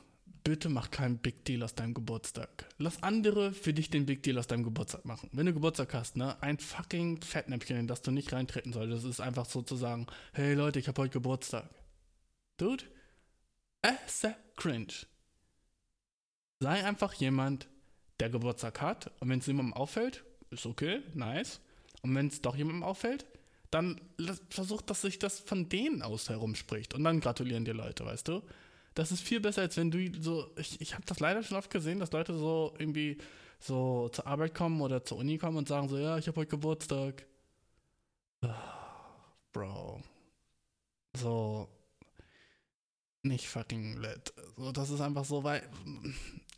Bitte mach keinen Big Deal aus deinem Geburtstag. Lass andere für dich den Big Deal aus deinem Geburtstag machen. Wenn du Geburtstag hast, ne? Ein fucking Fettnäpfchen, in das du nicht reintreten solltest, ist einfach so zu sagen, hey Leute, ich habe heute Geburtstag. Dude, es ist cringe. Sei einfach jemand, der Geburtstag hat. Und wenn es jemandem auffällt, ist okay, nice. Und wenn es doch jemandem auffällt, dann lass- versuch, dass sich das von denen aus herumspricht. Und dann gratulieren dir Leute, weißt du? Das ist viel besser, als wenn du so. Ich, ich habe das leider schon oft gesehen, dass Leute so irgendwie so zur Arbeit kommen oder zur Uni kommen und sagen so, ja, ich habe heute Geburtstag. Bro. So. Nicht fucking lit. So, das ist einfach so, weil.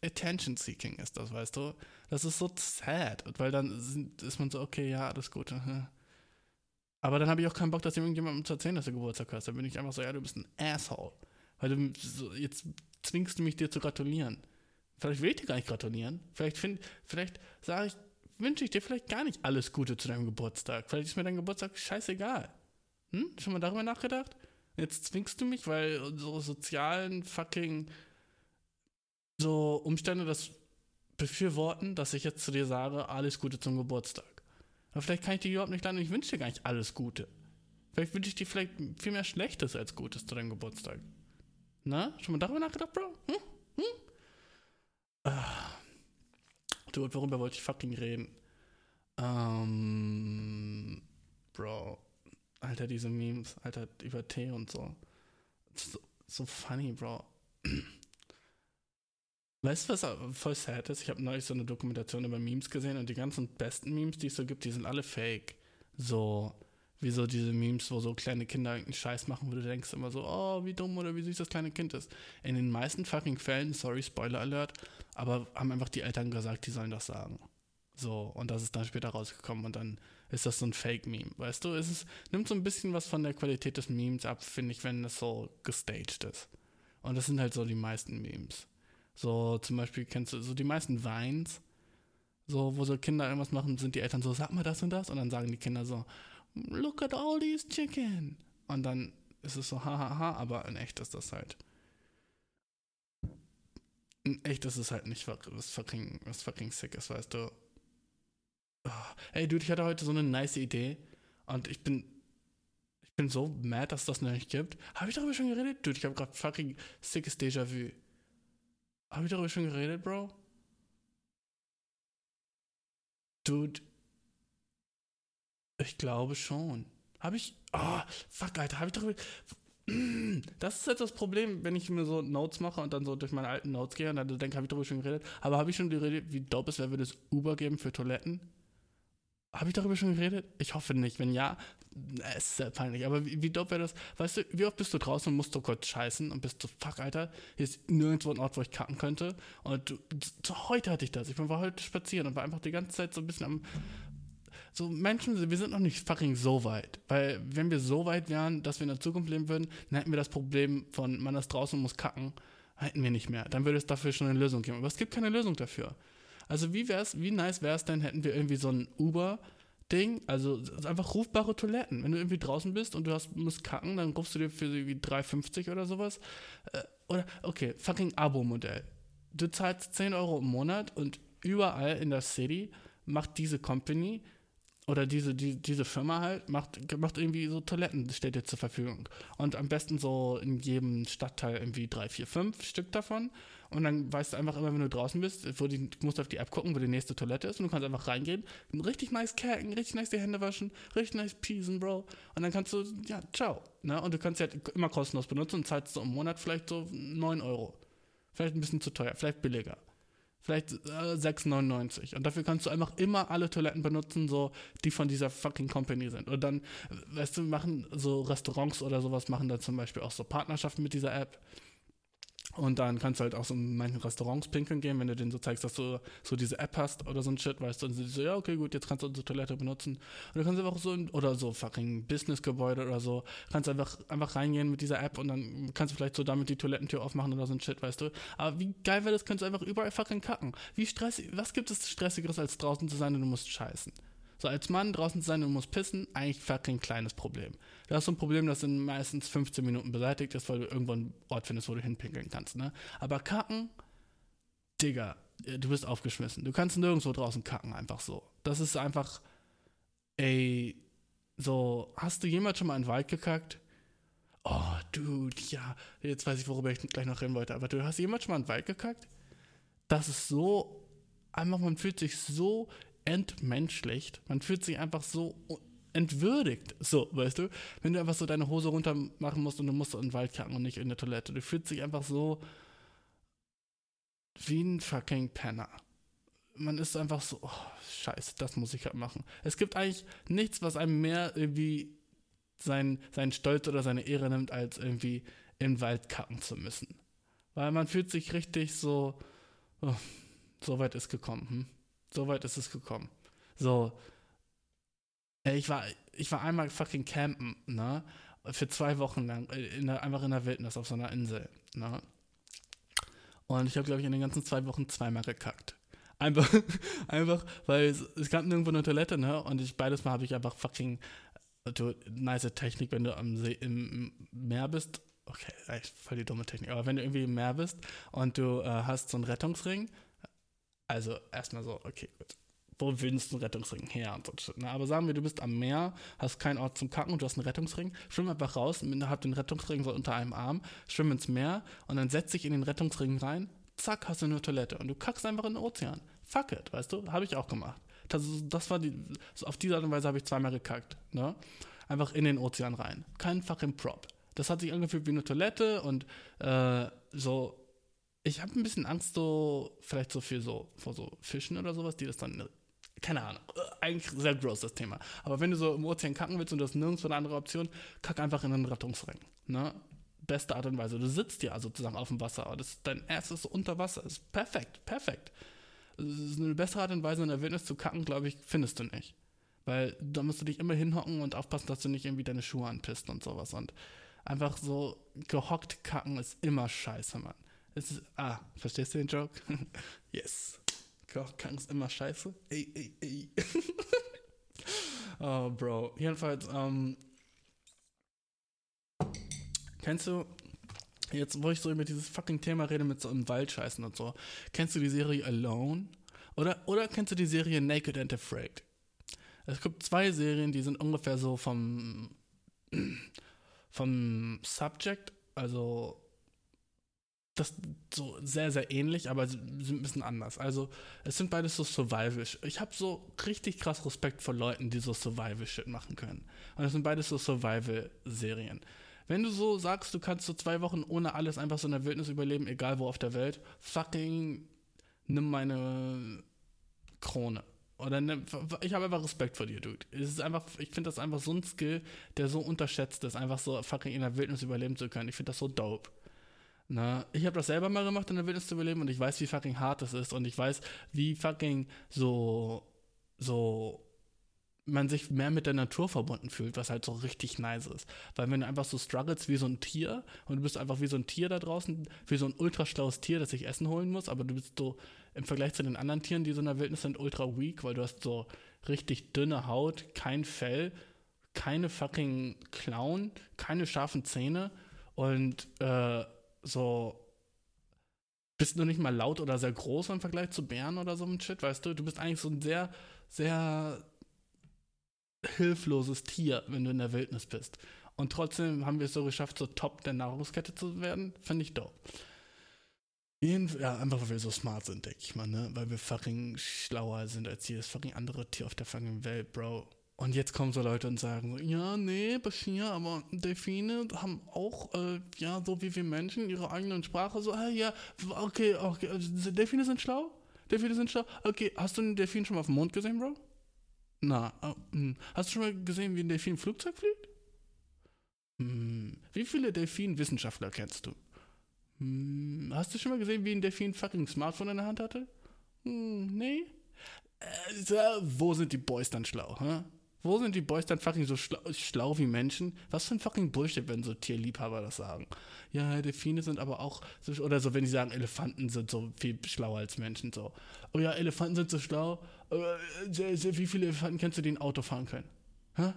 Attention Seeking ist das, weißt du? Das ist so sad, weil dann ist man so, okay, ja, alles gut. Aber dann habe ich auch keinen Bock, das irgendjemandem zu erzählen, dass du Geburtstag hast. Dann bin ich einfach so, ja, du bist ein Asshole. Weil du so, jetzt zwingst du mich dir zu gratulieren. Vielleicht will ich dir gar nicht gratulieren. Vielleicht vielleicht sage ich, wünsche ich dir vielleicht gar nicht alles Gute zu deinem Geburtstag. Vielleicht ist mir dein Geburtstag scheißegal. Hm? Schon mal darüber nachgedacht? Jetzt zwingst du mich, weil unsere sozialen fucking so Umstände das befürworten, dass ich jetzt zu dir sage, alles Gute zum Geburtstag. Aber vielleicht kann ich dir überhaupt nicht leiden und ich wünsche dir gar nicht alles Gute. Vielleicht wünsche ich dir vielleicht viel mehr Schlechtes als Gutes zu deinem Geburtstag. Na, schon mal darüber nachgedacht, Bro? Hm? Hm? Ah. Du, worüber wollte ich fucking reden? Ähm, Bro. Alter, diese Memes, Alter, über Tee und so. So, so funny, Bro. Weißt du, was voll sad ist? Ich habe neulich so eine Dokumentation über Memes gesehen und die ganzen besten Memes, die es so gibt, die sind alle fake. So, wie so diese Memes, wo so kleine Kinder irgendeinen Scheiß machen, wo du denkst immer so, oh, wie dumm oder wie süß das kleine Kind ist. In den meisten fucking Fällen, sorry, Spoiler Alert, aber haben einfach die Eltern gesagt, die sollen das sagen. So, und das ist dann später rausgekommen und dann ist das so ein Fake-Meme. Weißt du, es ist, nimmt so ein bisschen was von der Qualität des Memes ab, finde ich, wenn das so gestaged ist. Und das sind halt so die meisten Memes. So, zum Beispiel kennst du so die meisten Vines, so, wo so Kinder irgendwas machen, sind die Eltern so, sag mal das und das. Und dann sagen die Kinder so, look at all these chicken. Und dann ist es so, hahaha, ha, ha, aber in echt ist das halt. In echt ist es halt nicht was fucking, was fucking sick ist, weißt du. Oh, ey, Dude, ich hatte heute so eine nice Idee. Und ich bin. Ich bin so mad, dass es das noch nicht gibt. Habe ich darüber schon geredet? Dude, ich habe gerade fucking sickes Déjà-vu. Habe ich darüber schon geredet, Bro? Dude. Ich glaube schon. Habe ich. Oh, fuck, Alter, habe ich darüber. Das ist jetzt das Problem, wenn ich mir so Notes mache und dann so durch meine alten Notes gehe und dann denke, habe ich darüber schon geredet. Aber habe ich schon geredet, wie dope es wäre, würde es Uber geben für Toiletten? Habe ich darüber schon geredet? Ich hoffe nicht. Wenn ja, es ist sehr peinlich. Aber wie, wie dope wäre das? Weißt du, wie oft bist du draußen und musst du kurz scheißen und bist so, fuck, Alter, hier ist nirgendwo ein Ort, wo ich kacken könnte. Und du, heute hatte ich das. Ich war heute spazieren und war einfach die ganze Zeit so ein bisschen am. So, Menschen, wir sind noch nicht fucking so weit. Weil, wenn wir so weit wären, dass wir in der Zukunft leben würden, dann hätten wir das Problem von, man ist draußen und muss kacken, hätten wir nicht mehr. Dann würde es dafür schon eine Lösung geben. Aber es gibt keine Lösung dafür. Also wie wär's, wie nice wäre es denn, hätten wir irgendwie so ein Uber-Ding, also einfach rufbare Toiletten. Wenn du irgendwie draußen bist und du hast, musst kacken, dann rufst du dir für irgendwie 3,50 oder sowas. Äh, oder, okay, fucking Abo-Modell. Du zahlst 10 Euro im Monat und überall in der City macht diese Company oder diese, die, diese Firma halt macht, macht irgendwie so Toiletten, stellt dir zur Verfügung. Und am besten so in jedem Stadtteil irgendwie drei, vier, fünf Stück davon. Und dann weißt du einfach immer, wenn du draußen bist, wo die, du musst auf die App gucken, wo die nächste Toilette ist und du kannst einfach reingehen, richtig nice kacken, richtig nice die Hände waschen, richtig nice piesen, Bro. Und dann kannst du, ja, ciao. Ne? Und du kannst sie halt immer kostenlos benutzen und zahlst so im Monat vielleicht so 9 Euro. Vielleicht ein bisschen zu teuer, vielleicht billiger. Vielleicht äh, 6,99. Und dafür kannst du einfach immer alle Toiletten benutzen, so die von dieser fucking Company sind. Und dann, äh, weißt du, machen so Restaurants oder sowas, machen da zum Beispiel auch so Partnerschaften mit dieser App. Und dann kannst du halt auch so in manchen Restaurants pinkeln gehen, wenn du denen so zeigst, dass du so diese App hast oder so ein Shit, weißt du, und sie so, ja, okay, gut, jetzt kannst du unsere Toilette benutzen. Und du kannst einfach so, in, oder so fucking Businessgebäude oder so, kannst einfach, einfach reingehen mit dieser App und dann kannst du vielleicht so damit die Toilettentür aufmachen oder so ein Shit, weißt du. Aber wie geil wäre das, könntest du einfach überall fucking kacken. Wie stressig, was gibt es stressigeres als draußen zu sein und du musst scheißen? So als Mann draußen zu sein und musst pissen, eigentlich fucking kleines Problem. Du hast so ein Problem, das in meistens 15 Minuten beseitigt ist, weil du irgendwo einen Ort findest, wo du hinpinkeln kannst, ne? Aber kacken, Digga, du bist aufgeschmissen. Du kannst nirgendwo draußen kacken, einfach so. Das ist einfach, ey, so, hast du jemals schon mal in den Wald gekackt? Oh, Dude, ja, jetzt weiß ich, worüber ich gleich noch reden wollte, aber du hast jemals schon mal in den Wald gekackt? Das ist so, einfach, man fühlt sich so entmenschlicht. Man fühlt sich einfach so entwürdigt. So, weißt du? Wenn du einfach so deine Hose runter machen musst und du musst in den Wald kacken und nicht in der Toilette. Du fühlst dich einfach so wie ein fucking Penner. Man ist einfach so, oh, scheiße, das muss ich halt machen. Es gibt eigentlich nichts, was einem mehr irgendwie sein, seinen Stolz oder seine Ehre nimmt, als irgendwie im Wald kacken zu müssen. Weil man fühlt sich richtig so, oh, so weit ist gekommen. Hm? So weit ist es gekommen. So. Ich war, ich war einmal fucking campen, ne? Für zwei Wochen lang, in der, einfach in der Wildnis auf so einer Insel, ne? Und ich habe, glaube ich, in den ganzen zwei Wochen zweimal gekackt. Einfach, einfach, weil es, es gab nirgendwo eine Toilette, ne? Und ich beides Mal habe ich einfach fucking du, nice Technik, wenn du am See, im Meer bist. Okay, voll die dumme Technik. Aber wenn du irgendwie im Meer bist und du äh, hast so einen Rettungsring, also erstmal so, okay, gut. Wo willst du einen Rettungsring her? Und so, ne? Aber sagen wir, du bist am Meer, hast keinen Ort zum Kacken und du hast einen Rettungsring, schwimm einfach raus, hab den Rettungsring so unter einem Arm, schwimm ins Meer und dann setz dich in den Rettungsring rein, zack, hast du eine Toilette und du kackst einfach in den Ozean. Fuck it, weißt du? Habe ich auch gemacht. Das, das war die, so auf diese Art und Weise habe ich zweimal gekackt, ne? Einfach in den Ozean rein. Kein fucking Prop. Das hat sich angefühlt wie eine Toilette und äh, so ich habe ein bisschen Angst so, vielleicht so viel so, vor so Fischen oder sowas, die das dann, keine Ahnung, eigentlich sehr groß das Thema. Aber wenn du so im Ozean kacken willst und du hast nirgendwo eine andere Option, kack einfach in einen Rettungsring, ne? Beste Art und Weise. Du sitzt ja sozusagen auf dem Wasser, aber das ist dein erstes unter Wasser. Das ist perfekt, perfekt. Das ist eine bessere Art und Weise in der Wildnis zu kacken, glaube ich, findest du nicht. Weil da musst du dich immer hinhocken und aufpassen, dass du nicht irgendwie deine Schuhe anpisst und sowas. Und einfach so gehockt kacken ist immer scheiße, Mann. Es ist, ah, verstehst du den Joke? yes. Kochkrank ist immer scheiße. Ey, ey, ey. oh, Bro. Jedenfalls, ähm, kennst du, jetzt wo ich so über dieses fucking Thema rede mit so im Wald scheißen und so, kennst du die Serie Alone? Oder, oder kennst du die Serie Naked and Afraid? Es gibt zwei Serien, die sind ungefähr so vom, vom Subject, also das so sehr, sehr ähnlich, aber sind ein bisschen anders. Also, es sind beides so Survival. Ich habe so richtig krass Respekt vor Leuten, die so Survival-Shit machen können. Und es sind beides so Survival-Serien. Wenn du so sagst, du kannst so zwei Wochen ohne alles einfach so in der Wildnis überleben, egal wo auf der Welt, fucking nimm meine Krone. Oder nimm, ich habe einfach Respekt vor dir, Dude. Es ist einfach, ich finde das einfach so ein Skill, der so unterschätzt ist, einfach so fucking in der Wildnis überleben zu können. Ich finde das so dope. Na, ich habe das selber mal gemacht, in der Wildnis zu überleben und ich weiß, wie fucking hart das ist und ich weiß, wie fucking so, so man sich mehr mit der Natur verbunden fühlt, was halt so richtig nice ist. Weil wenn du einfach so struggles wie so ein Tier und du bist einfach wie so ein Tier da draußen, wie so ein ultra schlaues Tier, das sich Essen holen muss, aber du bist so im Vergleich zu den anderen Tieren, die so in der Wildnis sind, ultra weak, weil du hast so richtig dünne Haut, kein Fell, keine fucking Klauen, keine scharfen Zähne und äh, so bist du nicht mal laut oder sehr groß im Vergleich zu Bären oder so ein Shit, weißt du? Du bist eigentlich so ein sehr, sehr hilfloses Tier, wenn du in der Wildnis bist. Und trotzdem haben wir es so geschafft, so top der Nahrungskette zu werden. Finde ich dope. Ja, einfach weil wir so smart sind, denke ich mal, ne? Weil wir fucking schlauer sind als jedes fucking andere Tier auf der fucking Welt, Bro. Und jetzt kommen so Leute und sagen so, ja, nee, Bashir, aber Delfine haben auch, äh, ja, so wie wir Menschen, ihre eigene Sprache, so, ah, ja, okay, okay, also Delfine sind schlau? Delfine sind schlau? Okay, hast du einen Delfin schon mal auf dem Mond gesehen, Bro? Na, äh, hm. hast du schon mal gesehen, wie ein Delfin Flugzeug fliegt? Hm. Wie viele Delfin-Wissenschaftler kennst du? Hm. Hast du schon mal gesehen, wie ein Delfin fucking Smartphone in der Hand hatte? Nee. Äh, wo sind die Boys dann schlau, hä? Wo sind die Boys dann fucking so schlau, schlau, wie Menschen? Was für ein fucking Bullshit, wenn so Tierliebhaber das sagen. Ja, Delfine sind aber auch so, oder so, wenn die sagen, Elefanten sind so viel schlauer als Menschen, so. Oh ja, Elefanten sind so schlau. Äh, wie viele Elefanten kennst du, die ein Auto fahren können? Hä?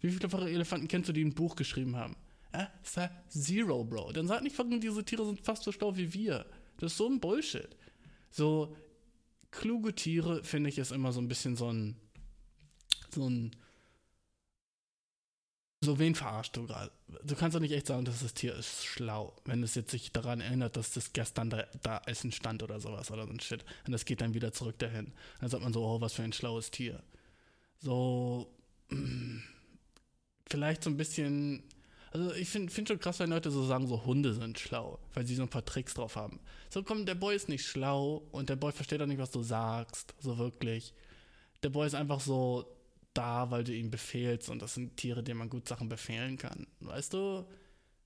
Wie viele Elefanten kennst du, die ein Buch geschrieben haben? Hä? Da Zero, Bro. Dann sag nicht fucking, diese Tiere sind fast so schlau wie wir. Das ist so ein Bullshit. So, kluge Tiere, finde ich, ist immer so ein bisschen so ein so ein. So, wen verarscht du gerade? Du kannst doch nicht echt sagen, dass das Tier ist schlau, wenn es jetzt sich daran erinnert, dass das gestern da, da Essen stand oder sowas oder so ein Shit. Und das geht dann wieder zurück dahin. Dann sagt man so, oh, was für ein schlaues Tier. So, vielleicht so ein bisschen. Also ich finde find schon krass, wenn Leute so sagen, so Hunde sind schlau, weil sie so ein paar Tricks drauf haben. So, komm, der Boy ist nicht schlau und der Boy versteht auch nicht, was du sagst, so wirklich. Der Boy ist einfach so, da, weil du ihm befehlst und das sind Tiere, denen man gut Sachen befehlen kann. Weißt du,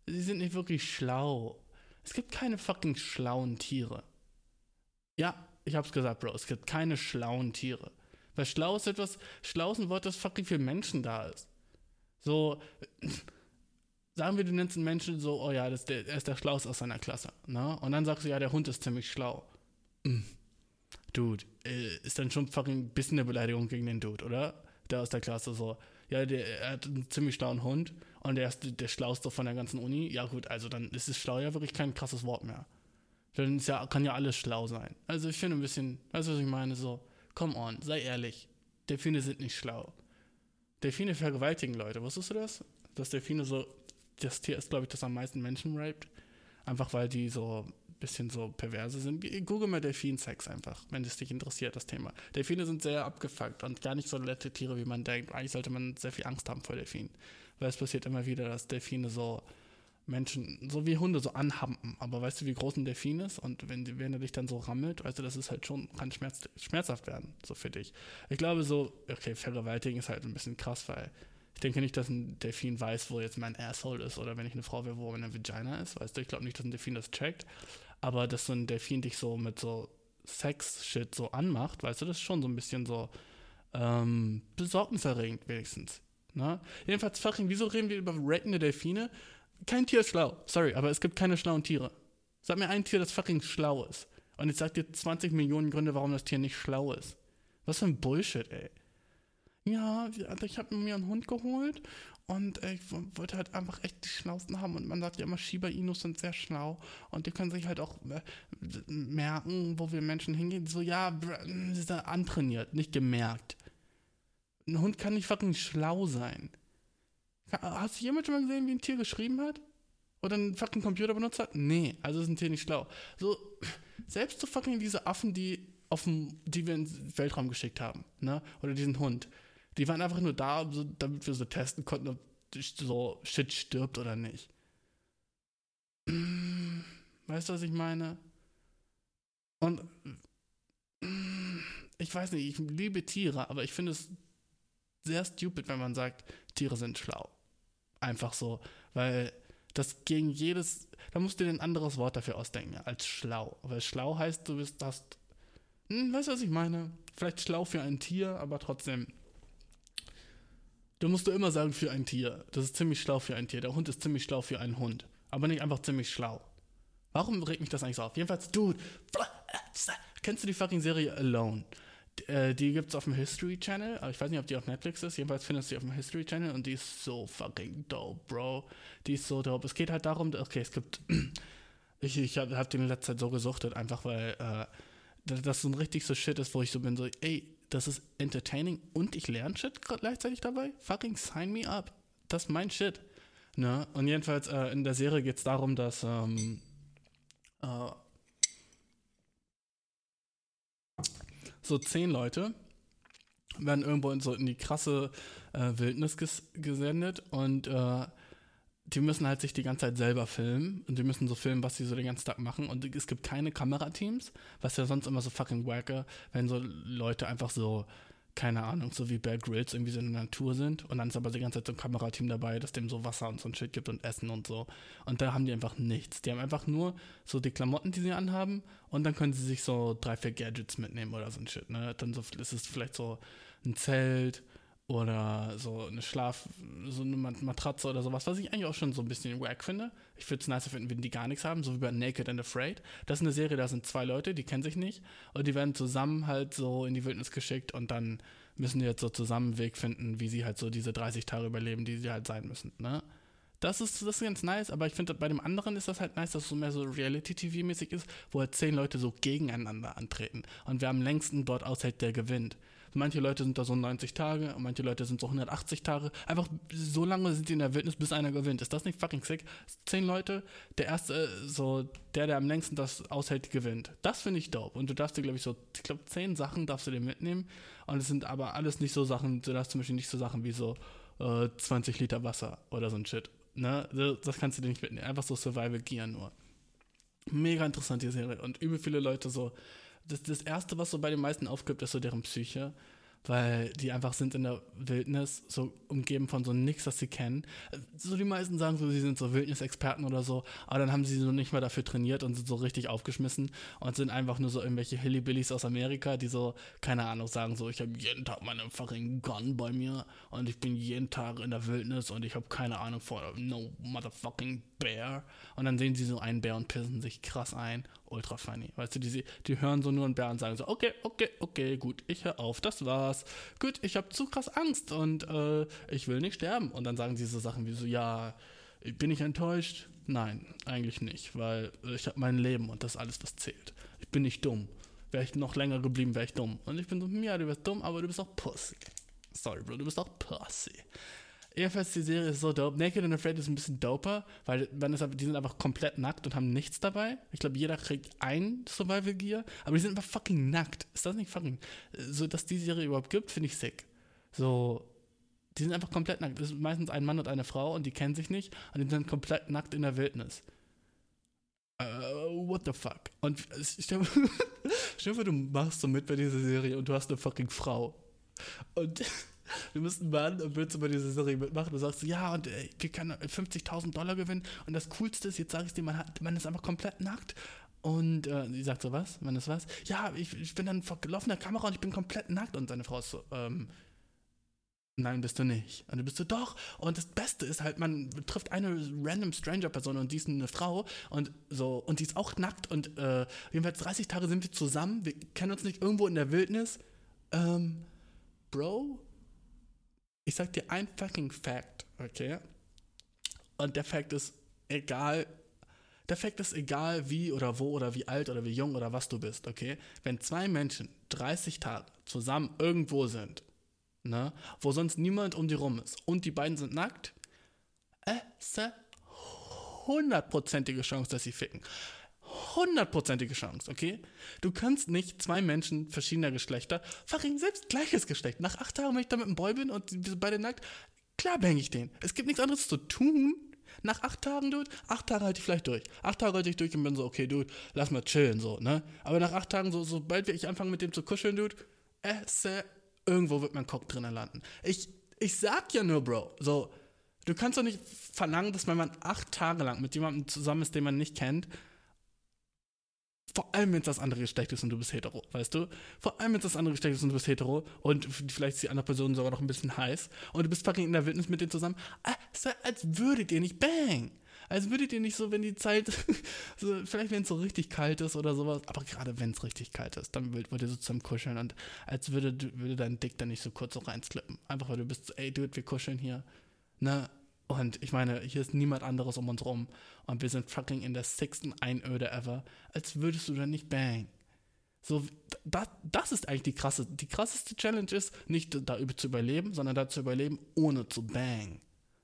sie sind nicht wirklich schlau. Es gibt keine fucking schlauen Tiere. Ja, ich hab's gesagt, Bro, es gibt keine schlauen Tiere. Weil schlau ist etwas, schlau ist ein Wort, das fucking für Menschen da ist. So, sagen wir, du nennst einen Menschen so, oh ja, das, der, er ist der Schlauste aus seiner Klasse. Ne? Und dann sagst du, ja, der Hund ist ziemlich schlau. Mm. Dude, äh, ist dann schon fucking ein bisschen eine Beleidigung gegen den Dude, oder? Der aus der Klasse so, ja, der, er hat einen ziemlich schlauen Hund und der ist der Schlauste von der ganzen Uni. Ja, gut, also dann ist es schlau ja wirklich kein krasses Wort mehr. Dann ist ja, kann ja alles schlau sein. Also ich finde ein bisschen, weißt du, was ich meine? So, come on, sei ehrlich. Delfine sind nicht schlau. Delfine vergewaltigen Leute, wusstest du das? Dass Delfine so, das Tier ist, glaube ich, das am meisten Menschen raped. Einfach weil die so bisschen so perverse sind. Google mal Delfinsex einfach, wenn es dich interessiert, das Thema. Delfine sind sehr abgefuckt und gar nicht so nette Tiere, wie man denkt. Eigentlich sollte man sehr viel Angst haben vor Delfinen. Weil es passiert immer wieder, dass Delfine so Menschen, so wie Hunde, so anhampen. Aber weißt du, wie groß ein Delfin ist? Und wenn, wenn er dich dann so rammelt, weißt du, das ist halt schon, kann schmerz, schmerzhaft werden, so für dich. Ich glaube so, okay, Vergewaltigen ist halt ein bisschen krass, weil ich denke nicht, dass ein Delfin weiß, wo jetzt mein Asshole ist oder wenn ich eine Frau wäre, wo meine Vagina ist, weißt du? Ich glaube nicht, dass ein Delfin das checkt aber dass so ein Delfin dich so mit so Sex-Shit so anmacht, weißt du, das ist schon so ein bisschen so ähm, besorgniserregend wenigstens. Ne? Jedenfalls, fucking, wieso reden wir über ratende Delfine? Kein Tier ist schlau, sorry, aber es gibt keine schlauen Tiere. Sag mir ein Tier, das fucking schlau ist. Und jetzt sag dir 20 Millionen Gründe, warum das Tier nicht schlau ist. Was für ein Bullshit, ey. Ja, also ich habe mir einen Hund geholt und äh, ich wollte halt einfach echt die Schnauzen haben. Und man sagt ja immer, Shiba Inus sind sehr schlau. Und die können sich halt auch äh, merken, wo wir Menschen hingehen. So, ja, sie ist antrainiert, nicht gemerkt. Ein Hund kann nicht fucking schlau sein. Hast du jemand schon mal gesehen, wie ein Tier geschrieben hat? Oder einen fucking Computer benutzt hat? Nee, also ist ein Tier nicht schlau. So, selbst so fucking diese Affen, die auf dem, die wir ins Weltraum geschickt haben, ne? Oder diesen Hund die waren einfach nur da, so, damit wir so testen konnten, ob so Shit stirbt oder nicht. Weißt du, was ich meine? Und ich weiß nicht, ich liebe Tiere, aber ich finde es sehr stupid, wenn man sagt, Tiere sind schlau. Einfach so, weil das gegen jedes, da musst du dir ein anderes Wort dafür ausdenken, als schlau. Weil schlau heißt, du bist, hast, hm, weißt du, was ich meine? Vielleicht schlau für ein Tier, aber trotzdem Du musst du immer sagen für ein Tier. Das ist ziemlich schlau für ein Tier. Der Hund ist ziemlich schlau für einen Hund. Aber nicht einfach ziemlich schlau. Warum regt mich das eigentlich so auf? Jedenfalls, dude, kennst du die fucking Serie Alone? Die, äh, die gibt's auf dem History Channel, aber ich weiß nicht, ob die auf Netflix ist. Jedenfalls findest du die auf dem History Channel und die ist so fucking dope, Bro. Die ist so dope. Es geht halt darum, okay, es gibt. ich ich habe hab die in letzter Zeit so gesuchtet, einfach weil äh, das so ein richtig so Shit ist, wo ich so bin, so, ey, das ist entertaining und ich lerne Shit gleichzeitig dabei. Fucking sign me up. Das ist mein Shit. Ne? Und jedenfalls äh, in der Serie geht es darum, dass ähm, äh, so zehn Leute werden irgendwo in, so in die krasse äh, Wildnis ges gesendet und äh, die müssen halt sich die ganze Zeit selber filmen und die müssen so filmen, was sie so den ganzen Tag machen und es gibt keine Kamerateams, was ja sonst immer so fucking wacker, wenn so Leute einfach so keine Ahnung, so wie Bear Grylls irgendwie so in der Natur sind und dann ist aber die ganze Zeit so ein Kamerateam dabei, das dem so Wasser und so ein Shit gibt und Essen und so. Und da haben die einfach nichts. Die haben einfach nur so die Klamotten, die sie anhaben und dann können sie sich so drei, vier Gadgets mitnehmen oder so ein Shit. Ne? Dann so, ist es vielleicht so ein Zelt oder so eine Schlaf, so eine Matratze oder sowas, was ich eigentlich auch schon so ein bisschen wack finde. Ich würde es nicer finden, wenn die gar nichts haben, so wie bei Naked and Afraid. Das ist eine Serie, da sind zwei Leute, die kennen sich nicht und die werden zusammen halt so in die Wildnis geschickt und dann müssen die jetzt so zusammen einen Weg finden, wie sie halt so diese 30 Tage überleben, die sie halt sein müssen, ne? Das ist, das ist ganz nice, aber ich finde, bei dem anderen ist das halt nice, dass es so mehr so Reality-TV-mäßig ist, wo halt zehn Leute so gegeneinander antreten. Und wer am längsten dort aushält, der gewinnt. Manche Leute sind da so 90 Tage manche Leute sind so 180 Tage. Einfach so lange sind die in der Wildnis, bis einer gewinnt. Ist das nicht fucking sick? Zehn Leute, der erste, so, der, der am längsten das aushält, gewinnt. Das finde ich dope. Und du darfst dir, glaube ich, so, ich glaube, zehn Sachen darfst du dir mitnehmen. Und es sind aber alles nicht so Sachen, du darfst zum Beispiel nicht so Sachen wie so äh, 20 Liter Wasser oder so ein Shit. Ne? Das kannst du dir nicht mitnehmen. Einfach so Survival Gear nur. Mega interessant, die Serie. Und übel viele Leute so das, das Erste, was so bei den meisten aufgibt, ist so deren Psyche weil die einfach sind in der Wildnis, so umgeben von so nichts, das sie kennen. So die meisten sagen so, sie sind so Wildnisexperten oder so, aber dann haben sie so nicht mal dafür trainiert und sind so richtig aufgeschmissen und sind einfach nur so irgendwelche Hillbillies aus Amerika, die so, keine Ahnung, sagen so, ich habe jeden Tag meinen fucking Gun bei mir und ich bin jeden Tag in der Wildnis und ich habe keine Ahnung vor no motherfucking bear. Und dann sehen sie so einen Bär und pissen sich krass ein. Ultra funny. Weißt du, die, die hören so nur einen Bär und sagen so, okay, okay, okay, gut, ich höre auf, das war's. Gut, ich habe zu krass Angst und äh, ich will nicht sterben. Und dann sagen sie so Sachen wie so, ja, bin ich enttäuscht? Nein, eigentlich nicht, weil ich habe mein Leben und das ist alles, was zählt. Ich bin nicht dumm. Wäre ich noch länger geblieben, wäre ich dumm. Und ich bin so, ja, du bist dumm, aber du bist auch Pussy. Sorry, Bro, du bist auch Pussy. Jedenfalls, die Serie ist so dope. Naked and Afraid ist ein bisschen doper, weil die sind einfach komplett nackt und haben nichts dabei. Ich glaube, jeder kriegt ein Survival Gear, aber die sind einfach fucking nackt. Ist das nicht fucking. So, dass die Serie überhaupt gibt, finde ich sick. So, die sind einfach komplett nackt. Das ist meistens ein Mann und eine Frau und die kennen sich nicht und die sind komplett nackt in der Wildnis. Uh, what the fuck? Und stell dir vor, du machst so mit bei dieser Serie und du hast eine fucking Frau. Und du bist ein Mann und willst über diese Serie mitmachen. Du sagst, ja, und ey, wir können 50.000 Dollar gewinnen. Und das Coolste ist, jetzt sage ich dir, man, hat, man ist einfach komplett nackt. Und äh, sie sagt so, was? Man ist was? Ja, ich, ich bin dann vor gelaufener Kamera und ich bin komplett nackt. Und seine Frau ist so, ähm, Nein, bist du nicht. Und du bist so, doch. Und das Beste ist halt, man trifft eine random Stranger-Person und die ist eine Frau und so, und die ist auch nackt und äh, jedenfalls 30 Tage sind wir zusammen. Wir kennen uns nicht irgendwo in der Wildnis. Ähm, Bro, ich sag dir ein fucking Fact, okay? Und der Fact ist egal. Der Fact ist egal, wie oder wo oder wie alt oder wie jung oder was du bist, okay? Wenn zwei Menschen 30 Tage zusammen irgendwo sind, ne, wo sonst niemand um die rum ist und die beiden sind nackt, äh, ist eine hundertprozentige Chance, dass sie ficken hundertprozentige Chance, okay? Du kannst nicht zwei Menschen verschiedener Geschlechter, fucking selbst gleiches Geschlecht, nach acht Tagen, wenn ich da mit einem Boy bin und beide nackt, klar bang ich den. Es gibt nichts anderes zu tun. Nach acht Tagen, Dude, acht Tage halte ich vielleicht durch. Acht Tage halte ich durch und bin so, okay, Dude, lass mal chillen, so, ne? Aber nach acht Tagen, so, sobald ich anfange mit dem zu kuscheln, Dude, esse, irgendwo wird mein Cock drinnen landen. Ich, ich sag ja nur, Bro, so, du kannst doch nicht verlangen, dass man acht Tage lang mit jemandem zusammen ist, den man nicht kennt, vor allem, wenn es das andere Geschlecht ist und du bist hetero, weißt du? Vor allem, wenn es das andere Geschlecht ist und du bist hetero und vielleicht ist die andere Person sogar noch ein bisschen heiß und du bist fucking in der Wildnis mit denen zusammen. Ah, so, als würdet ihr nicht bang. Als würdet ihr nicht so, wenn die Zeit, so, vielleicht wenn es so richtig kalt ist oder sowas, aber gerade wenn es richtig kalt ist, dann würdet ihr so zusammen kuscheln und als würde, würde dein Dick dann nicht so kurz so reinslippen. Einfach weil du bist ey, Dude, wir kuscheln hier. Ne? Und ich meine, hier ist niemand anderes um uns rum. Und wir sind fucking in der sechsten Einöde ever. Als würdest du dann nicht bang. So, das, das ist eigentlich die krasse, die krasseste Challenge ist, nicht da zu überleben, sondern da zu überleben, ohne zu bang.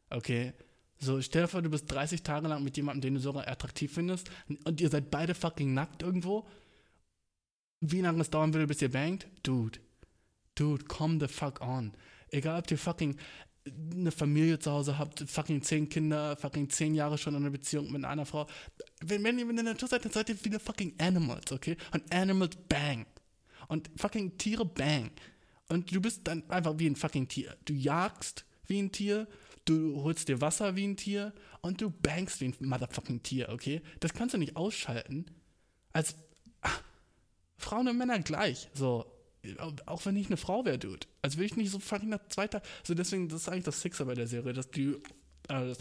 Okay? So, stell dir vor, du bist 30 Tage lang mit jemandem, den du sogar attraktiv findest, und ihr seid beide fucking nackt irgendwo. Wie lange es dauern würde, bis ihr bangt? Dude. Dude, come the fuck on. Egal, ob ihr fucking eine Familie zu Hause habt, fucking zehn Kinder, fucking zehn Jahre schon in einer Beziehung mit einer Frau. Wenn, wenn ihr in der Natur seid, dann seid ihr wieder fucking Animals, okay? Und Animals bang. Und fucking Tiere bang. Und du bist dann einfach wie ein fucking Tier. Du jagst wie ein Tier, du holst dir Wasser wie ein Tier und du bangst wie ein motherfucking Tier, okay? Das kannst du nicht ausschalten. Als ach, Frauen und Männer gleich. So, auch wenn ich eine Frau wäre, Dude. Also will ich nicht so fucking nach zweiter. So deswegen, das ist eigentlich das Sixer bei der Serie, dass die, äh, dass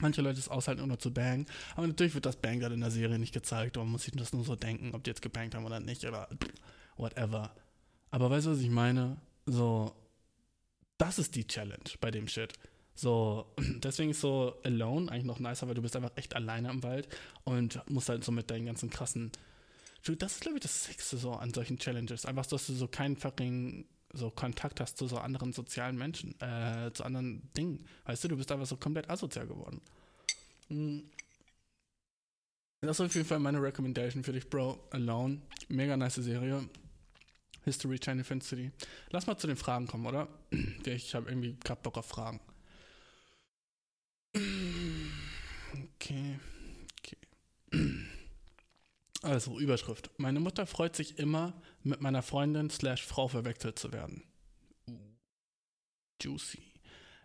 manche Leute es aushalten, nur zu bang. Aber natürlich wird das Bang gerade in der Serie nicht gezeigt. Und man muss sich das nur so denken, ob die jetzt gebangt haben oder nicht oder whatever. Aber weißt du, was ich meine? So, das ist die Challenge bei dem Shit. So, deswegen ist so Alone eigentlich noch nicer, weil du bist einfach echt alleine im Wald und musst halt so mit deinen ganzen krassen das ist, glaube ich, das Sechste so an solchen Challenges. Einfach, dass du so keinen fucking so Kontakt hast zu so anderen sozialen Menschen, äh, zu anderen Dingen. Weißt du, du bist einfach so komplett asozial geworden. Hm. Das ist auf jeden Fall meine Recommendation für dich, Bro. Alone. Mega nice Serie. History Channel du die. Lass mal zu den Fragen kommen, oder? Ich habe irgendwie gerade Bock auf Fragen. Okay. Also, Überschrift. Meine Mutter freut sich immer, mit meiner Freundin slash Frau verwechselt zu werden. Juicy.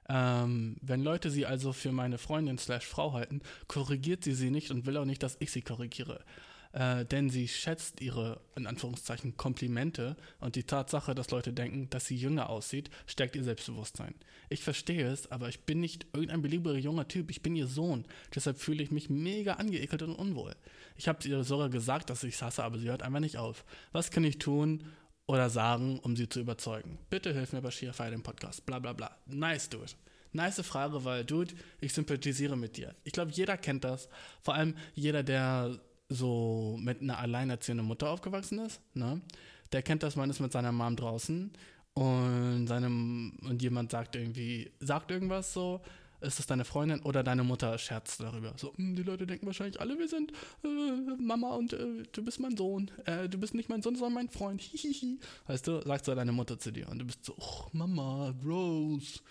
Ähm, wenn Leute sie also für meine Freundin slash Frau halten, korrigiert sie sie nicht und will auch nicht, dass ich sie korrigiere äh, denn sie schätzt ihre, in Anführungszeichen, Komplimente und die Tatsache, dass Leute denken, dass sie jünger aussieht, stärkt ihr Selbstbewusstsein. Ich verstehe es, aber ich bin nicht irgendein beliebiger junger Typ, ich bin ihr Sohn. Deshalb fühle ich mich mega angeekelt und unwohl. Ich habe ihr sogar gesagt, dass ich es hasse, aber sie hört einfach nicht auf. Was kann ich tun, oder sagen, um sie zu überzeugen. Bitte hilf mir, Bashir, feier den Podcast. Bla bla bla. Nice, dude. Nice Frage, weil, dude, ich sympathisiere mit dir. Ich glaube, jeder kennt das. Vor allem jeder, der so mit einer alleinerziehenden Mutter aufgewachsen ist, ne? Der kennt das, man ist mit seiner Mom draußen und seinem und jemand sagt irgendwie, sagt irgendwas so, ist das deine Freundin oder deine Mutter scherzt darüber. So, hm, die Leute denken wahrscheinlich alle, wir sind äh, Mama und äh, du bist mein Sohn. Äh, du bist nicht mein Sohn, sondern mein Freund. Hihihi. Weißt du, sagt so deine Mutter zu dir und du bist so, oh, Mama, gross.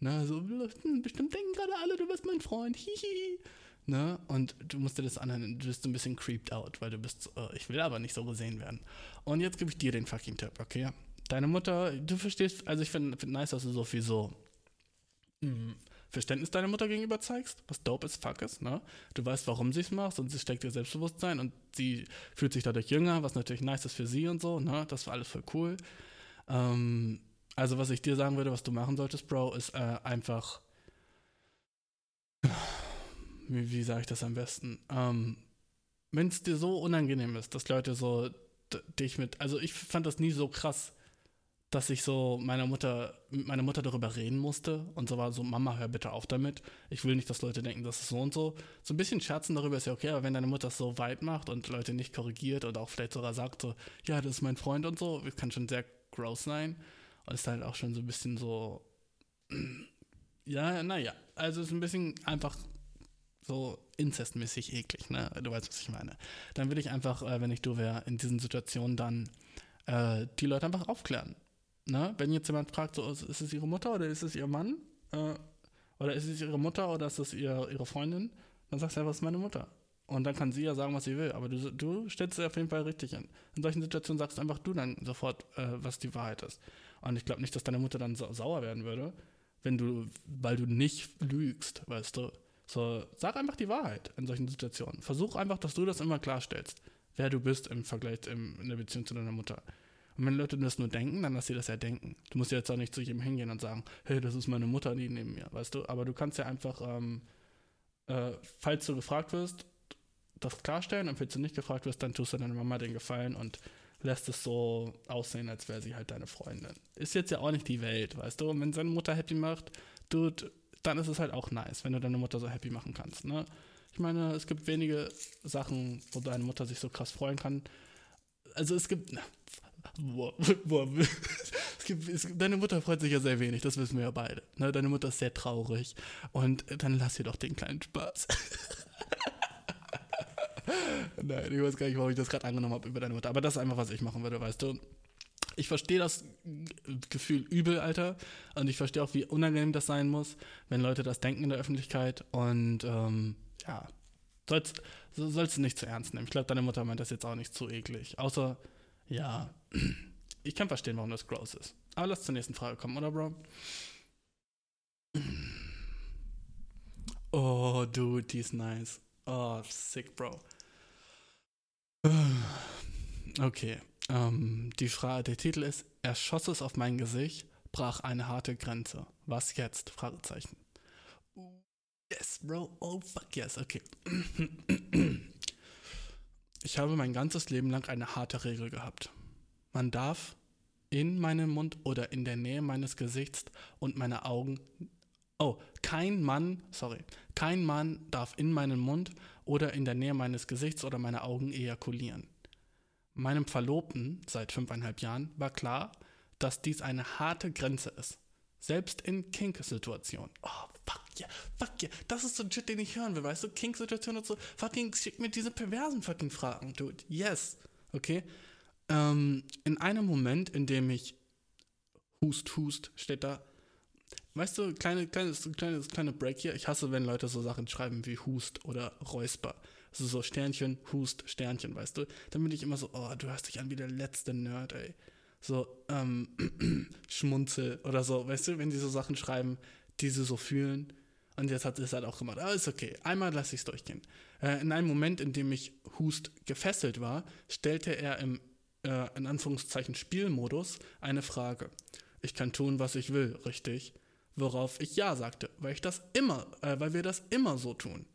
Na, so, hm, bestimmt denken gerade alle, du bist mein Freund. Hihihi. Ne? Und du musst dir das anhören, du bist ein bisschen creeped out, weil du bist, äh, ich will aber nicht so gesehen werden. Und jetzt gebe ich dir den fucking Tipp, okay? Deine Mutter, du verstehst, also ich finde find nice, dass du so viel so mh, hm, Verständnis deiner Mutter gegenüber zeigst, was dope as fuck ist, ne? Du weißt, warum sie es macht und sie steckt ihr Selbstbewusstsein und sie fühlt sich dadurch jünger, was natürlich nice ist für sie und so, ne? Das war alles voll cool. Ähm, also was ich dir sagen würde, was du machen solltest, Bro, ist äh, einfach wie, wie sage ich das am besten? Ähm, Wenn es dir so unangenehm ist, dass Leute so dich mit, also ich fand das nie so krass, dass ich so meiner Mutter, mit meiner Mutter darüber reden musste und so war so, Mama, hör bitte auf damit. Ich will nicht, dass Leute denken, das ist so und so. So ein bisschen scherzen darüber ist ja okay, aber wenn deine Mutter es so weit macht und Leute nicht korrigiert oder auch vielleicht sogar sagt so, ja, das ist mein Freund und so, kann schon sehr gross sein und ist halt auch schon so ein bisschen so, ja, naja, also ist ein bisschen einfach so inzestmäßig eklig, ne? Du weißt, was ich meine. Dann würde ich einfach, äh, wenn ich du wäre, in diesen Situationen dann äh, die Leute einfach aufklären. Ne? Wenn jetzt jemand fragt, so, ist, es ihre Mutter oder ist es ihr Mann? Äh, oder ist es ihre Mutter oder ist es ihr, ihre Freundin? Dann sagst du einfach, es ist meine Mutter. Und dann kann sie ja sagen, was sie will. Aber du, du stellst sie auf jeden Fall richtig an. In solchen Situationen sagst einfach du dann sofort, äh, was die Wahrheit ist. Und ich glaube nicht, dass deine Mutter dann sa sauer werden würde, wenn du, weil du nicht lügst, weißt du. So, sag einfach die Wahrheit in solchen Situationen. Versuch einfach, dass du das immer klarstellst, wer du bist im Vergleich im, in der Beziehung zu deiner Mutter. Und wenn Leute das nur denken, dann lass sie das ja denken. Du musst ja jetzt auch nicht zu jedem hingehen und sagen, hey, das ist meine Mutter, die neben mir, weißt du? Aber du kannst ja einfach, ähm, äh, falls du gefragt wirst, das klarstellen und falls du nicht gefragt wirst, dann tust du deiner Mama den Gefallen und lässt es so aussehen, als wäre sie halt deine Freundin. Ist jetzt ja auch nicht die Welt, weißt du? Und wenn seine Mutter happy macht, du dann ist es halt auch nice, wenn du deine Mutter so happy machen kannst. Ne? Ich meine, es gibt wenige Sachen, wo deine Mutter sich so krass freuen kann. also es gibt, boah, boah, es gibt, es deine Mutter freut sich ja sehr wenig, das wissen wir ja beide. Ne? Deine Mutter ist sehr traurig und dann lass ihr doch den kleinen Spaß. Nein, ich weiß gar nicht, warum ich das gerade angenommen habe über deine Mutter, aber das ist einfach, was ich machen würde, weißt du. Ich verstehe das Gefühl übel, Alter. Und ich verstehe auch, wie unangenehm das sein muss, wenn Leute das denken in der Öffentlichkeit. Und ähm, ja, sollst, so sollst du nicht zu ernst nehmen. Ich glaube, deine Mutter meint das jetzt auch nicht zu eklig. Außer, ja, ich kann verstehen, warum das gross ist. Aber lass zur nächsten Frage kommen, oder, Bro? Oh, dude, die ist nice. Oh, sick, Bro. Okay, ähm, die Frage, der Titel ist, er schoss es auf mein Gesicht, brach eine harte Grenze. Was jetzt? Fragezeichen. Yes, Bro. Oh, fuck yes. Okay. Ich habe mein ganzes Leben lang eine harte Regel gehabt. Man darf in meinem Mund oder in der Nähe meines Gesichts und meiner Augen. Oh, kein Mann, sorry, kein Mann darf in meinen Mund oder in der Nähe meines Gesichts oder meiner Augen ejakulieren. Meinem Verlobten seit fünfeinhalb Jahren war klar, dass dies eine harte Grenze ist. Selbst in Kink-Situationen. Oh, fuck yeah, fuck yeah. Das ist so ein Shit, den ich hören will, weißt du? Kink-Situationen und so. Fucking schick mir diese perversen fucking Fragen, dude. Yes. Okay? Ähm, in einem Moment, in dem ich Hust, Hust, steht da. Weißt du, kleine, kleines, kleines, kleine Break hier. Ich hasse, wenn Leute so Sachen schreiben wie Hust oder Räusper. Also so Sternchen, Hust, Sternchen, weißt du? Dann bin ich immer so, oh, du hörst dich an wie der letzte Nerd, ey so ähm, Schmunzel oder so, weißt du, wenn die so Sachen schreiben, die sie so fühlen. Und jetzt hat sie es halt auch gemacht. Aber ist okay. Einmal lasse ich es durchgehen. Äh, in einem Moment, in dem ich Hust gefesselt war, stellte er im, äh, in Anführungszeichen, Spielmodus eine Frage. Ich kann tun, was ich will, richtig? Worauf ich Ja sagte, weil ich das immer, äh, weil wir das immer so tun.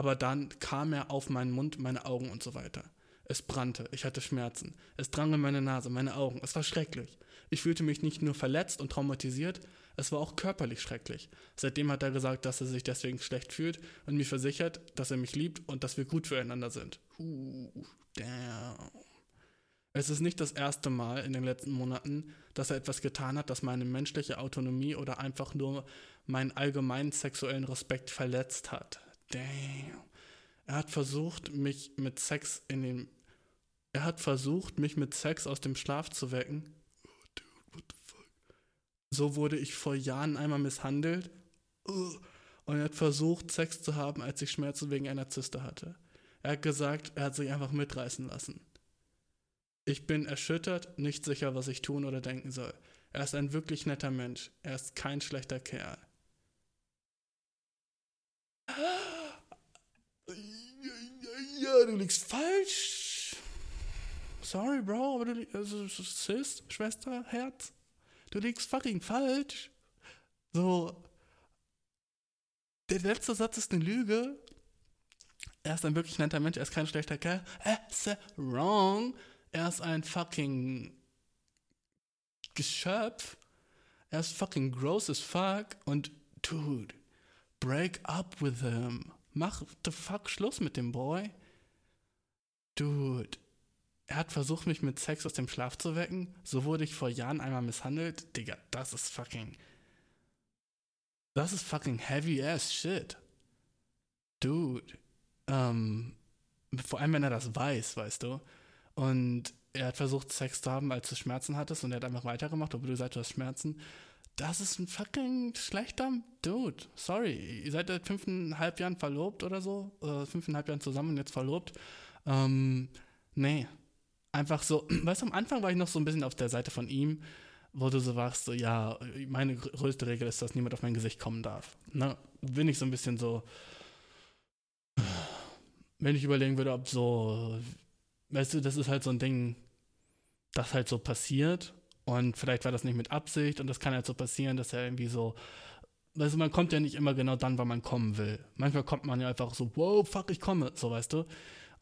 Aber dann kam er auf meinen Mund, meine Augen und so weiter. Es brannte, ich hatte Schmerzen. Es drang in meine Nase, meine Augen. Es war schrecklich. Ich fühlte mich nicht nur verletzt und traumatisiert, es war auch körperlich schrecklich. Seitdem hat er gesagt, dass er sich deswegen schlecht fühlt und mir versichert, dass er mich liebt und dass wir gut füreinander sind. Uh, damn. Es ist nicht das erste Mal in den letzten Monaten, dass er etwas getan hat, das meine menschliche Autonomie oder einfach nur meinen allgemeinen sexuellen Respekt verletzt hat. Damn. Er hat versucht, mich mit Sex in den er hat versucht, mich mit Sex aus dem Schlaf zu wecken. Oh, dude, what the fuck? So wurde ich vor Jahren einmal misshandelt. Oh. Und er hat versucht, Sex zu haben, als ich Schmerzen wegen einer Zyste hatte. Er hat gesagt, er hat sich einfach mitreißen lassen. Ich bin erschüttert, nicht sicher, was ich tun oder denken soll. Er ist ein wirklich netter Mensch. Er ist kein schlechter Kerl. Ja, du liegst falsch sorry, Bro, aber du also, Sis, Schwester, Herz, du liegst fucking falsch. So, der letzte Satz ist eine Lüge. Er ist ein wirklich netter Mensch, er ist kein schlechter Kerl. Er ist wrong. Er ist ein fucking Geschöpf. Er ist fucking gross as fuck. Und, dude, break up with him. Mach the fuck Schluss mit dem Boy. Dude, er hat versucht, mich mit Sex aus dem Schlaf zu wecken. So wurde ich vor Jahren einmal misshandelt. Digga, das ist fucking. Das ist fucking heavy ass shit. Dude. Ähm, vor allem, wenn er das weiß, weißt du. Und er hat versucht, Sex zu haben, als du Schmerzen hattest und er hat einfach weitergemacht, obwohl du du hast Schmerzen. Das ist ein fucking schlechter Dude. Sorry. Ihr seid seit fünfeinhalb Jahren verlobt oder so. Oder fünfeinhalb Jahren zusammen und jetzt verlobt. Ähm, nee einfach so, weißt du, am Anfang war ich noch so ein bisschen auf der Seite von ihm, wo du so warst, so, ja, meine größte Regel ist, dass niemand auf mein Gesicht kommen darf. Ne? Bin ich so ein bisschen so, wenn ich überlegen würde, ob so, weißt du, das ist halt so ein Ding, das halt so passiert und vielleicht war das nicht mit Absicht und das kann halt so passieren, dass er irgendwie so, weißt du, man kommt ja nicht immer genau dann, wann man kommen will. Manchmal kommt man ja einfach so, wow, fuck, ich komme, so, weißt du.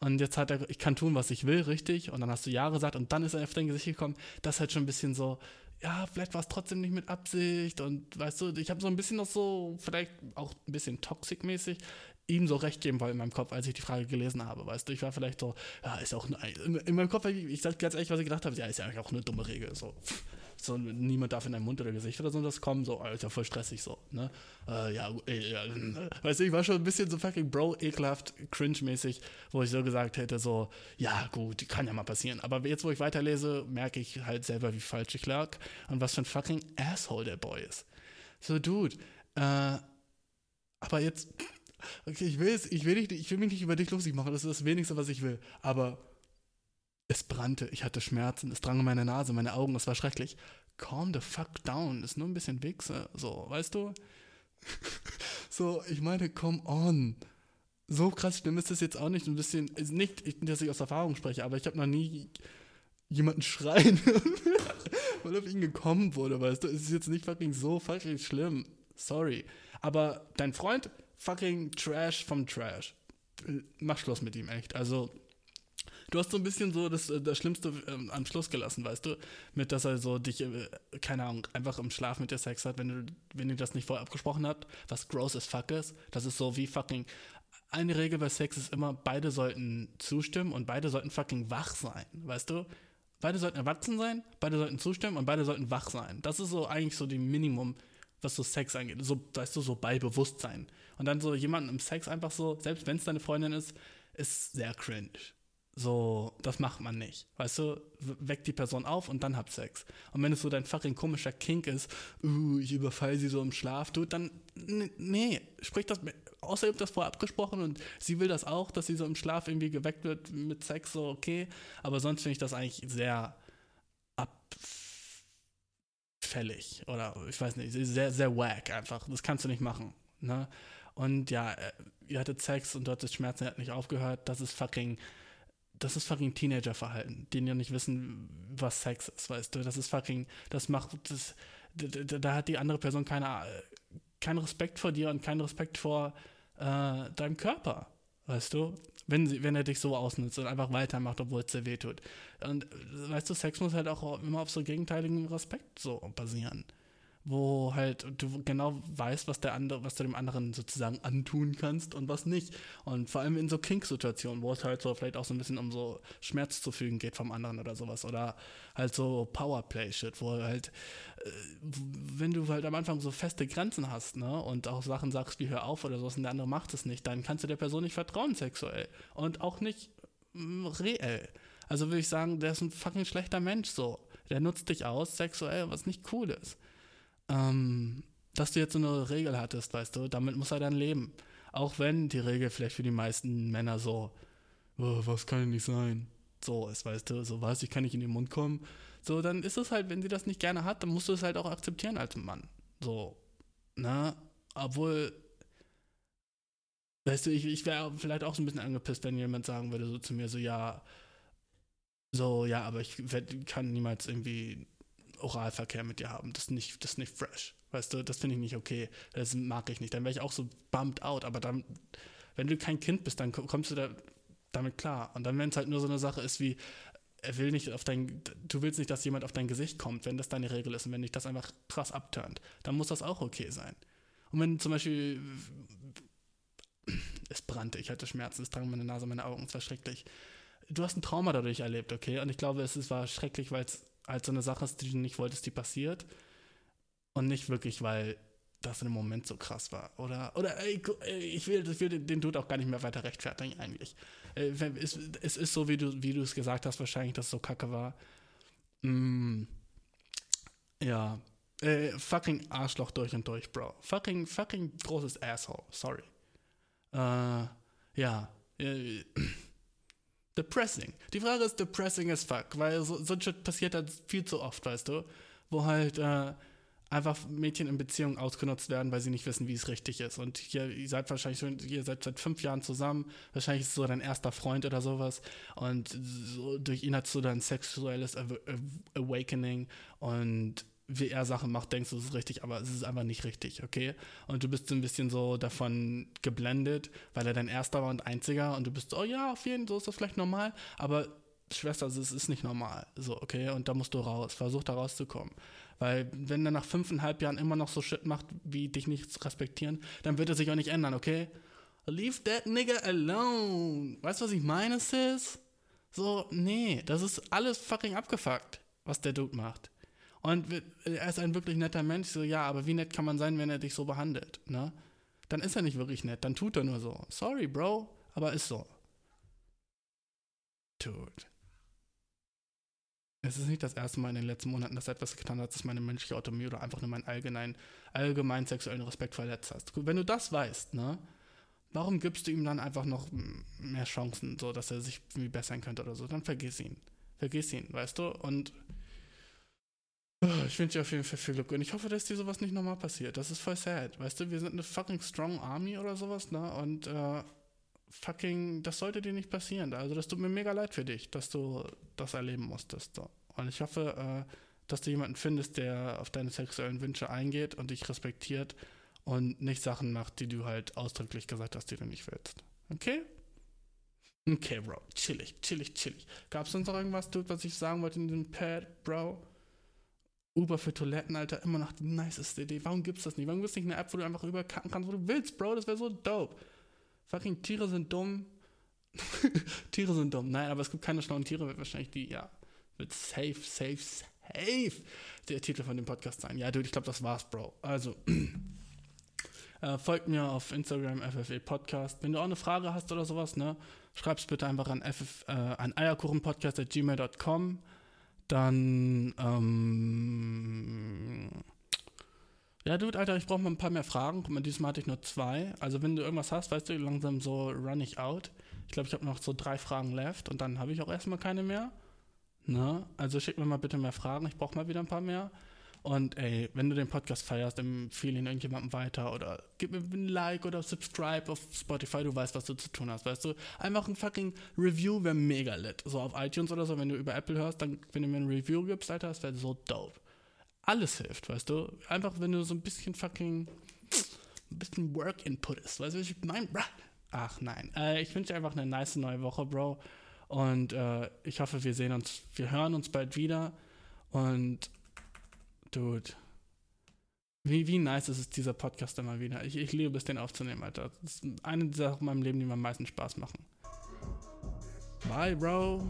Und jetzt hat er, ich kann tun, was ich will, richtig. Und dann hast du Ja gesagt und dann ist er auf dein Gesicht gekommen. Das ist halt schon ein bisschen so, ja, vielleicht war es trotzdem nicht mit Absicht. Und weißt du, ich habe so ein bisschen noch so, vielleicht auch ein bisschen toxic-mäßig. ihm so recht geben wollen in meinem Kopf, als ich die Frage gelesen habe, weißt du, ich war vielleicht so, ja, ist auch, in, in meinem Kopf, ich sag ganz ehrlich, was ich gedacht habe, ja, ist ja eigentlich auch eine dumme Regel, so, so niemand darf in deinen Mund oder Gesicht oder so das kommen, so, Alter, voll stressig, so, ne, äh, ja, ey, ja, weißt du, ich war schon ein bisschen so fucking Bro, ekelhaft, cringe-mäßig, wo ich so gesagt hätte, so, ja, gut, kann ja mal passieren, aber jetzt, wo ich weiterlese, merke ich halt selber, wie falsch ich lag und was für ein fucking Asshole der Boy ist. So, Dude, äh, aber jetzt, okay, ich will, ich, will nicht, ich will mich nicht über dich lustig machen, das ist das Wenigste, was ich will. Aber es brannte, ich hatte Schmerzen, es drang in meine Nase, meine Augen, es war schrecklich. Calm the fuck down, ist nur ein bisschen Wichse, so, weißt du? so, ich meine, come on. So krass schlimm ist das jetzt auch nicht, ein bisschen, nicht, dass ich aus Erfahrung spreche, aber ich habe noch nie jemanden schreien, weil auf ihn gekommen wurde, weißt du? Es ist jetzt nicht fucking so fucking schlimm. Sorry. Aber dein Freund, fucking Trash vom Trash. Mach Schluss mit ihm, echt. Also, du hast so ein bisschen so das, das Schlimmste ähm, am Schluss gelassen, weißt du? Mit, dass er so dich, äh, keine Ahnung, einfach im Schlaf mit dir Sex hat, wenn du, wenn ihr das nicht vorher abgesprochen habt, was gross as fuck ist. Das ist so wie fucking. Eine Regel bei Sex ist immer, beide sollten zustimmen und beide sollten fucking wach sein, weißt du? Beide sollten erwachsen sein, beide sollten zustimmen und beide sollten wach sein. Das ist so eigentlich so die Minimum, was so Sex angeht. So, weißt du, so bei Bewusstsein. Und dann so jemanden im Sex einfach so, selbst wenn es deine Freundin ist, ist sehr cringe. So, das macht man nicht. Weißt du, weckt die Person auf und dann habt Sex. Und wenn es so dein fucking komischer Kink ist, uh, ich überfall sie so im Schlaf, du, dann, nee, sprich das, außer ihr habt das vorher abgesprochen und sie will das auch, dass sie so im Schlaf irgendwie geweckt wird mit Sex, so okay. Aber sonst finde ich das eigentlich sehr abfällig oder ich weiß nicht, sehr, sehr wack einfach. Das kannst du nicht machen, ne? Und ja, äh, ihr hattet Sex und du hattest Schmerzen, er hat nicht aufgehört. Das ist fucking, das ist fucking Teenager-Verhalten, die ja nicht wissen, was Sex ist, weißt du. Das ist fucking, das macht, das, da, da hat die andere Person keine, keinen Respekt vor dir und keinen Respekt vor äh, deinem Körper, weißt du. Wenn, sie, wenn er dich so ausnutzt und einfach weitermacht, obwohl es dir wehtut. Und weißt du, Sex muss halt auch immer auf so gegenteiligem Respekt so basieren wo halt du genau weißt, was der andere, was du dem anderen sozusagen antun kannst und was nicht. Und vor allem in so Kink-Situationen, wo es halt so vielleicht auch so ein bisschen um so Schmerz zu fügen geht vom anderen oder sowas. Oder halt so Powerplay-Shit, wo halt, äh, wenn du halt am Anfang so feste Grenzen hast, ne, und auch Sachen sagst wie hör auf oder sowas und der andere macht es nicht, dann kannst du der Person nicht vertrauen sexuell. Und auch nicht mm, reell. Also würde ich sagen, der ist ein fucking schlechter Mensch so. Der nutzt dich aus sexuell, was nicht cool ist ähm, dass du jetzt so eine Regel hattest, weißt du, damit muss er dann leben. Auch wenn die Regel vielleicht für die meisten Männer so, oh, was kann denn nicht sein, so ist, weißt du, so was, ich kann nicht in den Mund kommen. So, dann ist es halt, wenn sie das nicht gerne hat, dann musst du es halt auch akzeptieren als Mann. So, ne? Obwohl, weißt du, ich, ich wäre vielleicht auch so ein bisschen angepisst, wenn jemand sagen würde, so zu mir, so, ja, so, ja, aber ich kann niemals irgendwie Oralverkehr mit dir haben. Das ist nicht, das ist nicht fresh. Weißt du, das finde ich nicht okay. Das mag ich nicht. Dann wäre ich auch so bummed out. Aber dann, wenn du kein Kind bist, dann kommst du da damit klar. Und dann, wenn es halt nur so eine Sache ist wie, er will nicht auf dein, du willst nicht, dass jemand auf dein Gesicht kommt, wenn das deine Regel ist und wenn dich das einfach krass abturnt, dann muss das auch okay sein. Und wenn zum Beispiel es brannte, ich hatte Schmerzen, es drang meine Nase, meine Augen, es war schrecklich. Du hast ein Trauma dadurch erlebt, okay? Und ich glaube, es war schrecklich, weil es halt so eine Sache ist, die du nicht wolltest, die passiert. Und nicht wirklich, weil das dem Moment so krass war. Oder, oder ey, ich will, ich will den Dude auch gar nicht mehr weiter rechtfertigen, eigentlich. Äh, es, es ist so, wie du, wie du es gesagt hast, wahrscheinlich, dass es so kacke war. Mm, ja. Äh, fucking Arschloch durch und durch, Bro. Fucking, fucking großes Asshole. Sorry. Äh, ja. Äh, depressing. Die Frage ist depressing as fuck, weil so, so ein Shit passiert halt viel zu oft, weißt du? Wo halt äh, einfach Mädchen in Beziehungen ausgenutzt werden, weil sie nicht wissen, wie es richtig ist. Und hier, ihr seid wahrscheinlich schon, ihr seid seit fünf Jahren zusammen, wahrscheinlich ist es so dein erster Freund oder sowas. Und so, durch ihn hast du dann sexuelles Awakening und wie er Sachen macht, denkst du, es ist richtig, aber es ist einfach nicht richtig, okay? Und du bist so ein bisschen so davon geblendet, weil er dein erster war und einziger und du bist so, oh ja, auf jeden Fall, so ist das vielleicht normal, aber Schwester, es ist nicht normal, so, okay? Und da musst du raus, versuch da rauszukommen. Weil wenn er nach fünfeinhalb Jahren immer noch so Shit macht, wie dich nicht respektieren, dann wird er sich auch nicht ändern, okay? Leave that nigga alone. Weißt du, was ich meine, Sis? So, nee, das ist alles fucking abgefuckt, was der Dude macht. Und er ist ein wirklich netter Mensch. So, ja, aber wie nett kann man sein, wenn er dich so behandelt, ne? Dann ist er nicht wirklich nett, dann tut er nur so. Sorry, Bro, aber ist so. Dude. Es ist nicht das erste Mal in den letzten Monaten, dass er etwas getan hat, das meine menschliche Autonomie oder einfach nur meinen allgemeinen, allgemeinen sexuellen Respekt verletzt hast. Wenn du das weißt, ne? Warum gibst du ihm dann einfach noch mehr Chancen, so dass er sich irgendwie bessern könnte oder so? Dann vergiss ihn. Vergiss ihn, weißt du? Und ich wünsche dir auf jeden Fall viel Glück. Und ich hoffe, dass dir sowas nicht nochmal passiert. Das ist voll sad. Weißt du, wir sind eine fucking strong army oder sowas, ne? Und äh, fucking, das sollte dir nicht passieren. Also das tut mir mega leid für dich, dass du das erleben musstest. So. Und ich hoffe, äh, dass du jemanden findest, der auf deine sexuellen Wünsche eingeht und dich respektiert und nicht Sachen macht, die du halt ausdrücklich gesagt hast, die du nicht willst. Okay? Okay, Bro. Chillig, chillig, chillig. Gab es sonst noch irgendwas, Dude, was ich sagen wollte in diesem Pad, Bro? Uber für Toiletten, Alter, immer noch die niceste Idee. Warum gibt's das nicht? Warum gibt's nicht eine App, wo du einfach überkacken kannst, wo du willst, Bro? Das wäre so dope. Fucking Tiere sind dumm. Tiere sind dumm. Nein, aber es gibt keine schlauen Tiere, wird wahrscheinlich die, ja, wird safe, safe, safe der Titel von dem Podcast sein. Ja, Dude, ich glaube, das war's, Bro. Also, äh, folgt mir auf Instagram, FFE Podcast. Wenn du auch eine Frage hast oder sowas, ne, schreib's bitte einfach an, FF, äh, an eierkuchenpodcast.gmail.com. Dann, ähm, ja, Dude, Alter, ich brauche mal ein paar mehr Fragen. Guck mal, diesmal hatte ich nur zwei. Also, wenn du irgendwas hast, weißt du, langsam so run ich out. Ich glaube, ich habe noch so drei Fragen left und dann habe ich auch erstmal keine mehr. Ne? Also, schick mir mal bitte mehr Fragen. Ich brauche mal wieder ein paar mehr. Und ey, wenn du den Podcast feierst, empfehle ihn irgendjemandem weiter oder gib mir ein Like oder subscribe auf Spotify, du weißt, was du zu tun hast, weißt du? Einfach ein fucking Review wäre mega lit. So auf iTunes oder so, wenn du über Apple hörst, dann, wenn du mir ein Review gibst, Alter, das wäre so dope. Alles hilft, weißt du? Einfach, wenn du so ein bisschen fucking, ein bisschen Work-Input ist, weißt du, was ich meine? Ach nein, äh, ich wünsche dir einfach eine nice neue Woche, Bro. Und äh, ich hoffe, wir sehen uns, wir hören uns bald wieder. Und Dude. Wie, wie nice ist es, dieser Podcast immer wieder. Ich, ich liebe es, den aufzunehmen, Alter. Das ist eine dieser Sachen in meinem Leben, die mir am meisten Spaß machen. Bye, Bro.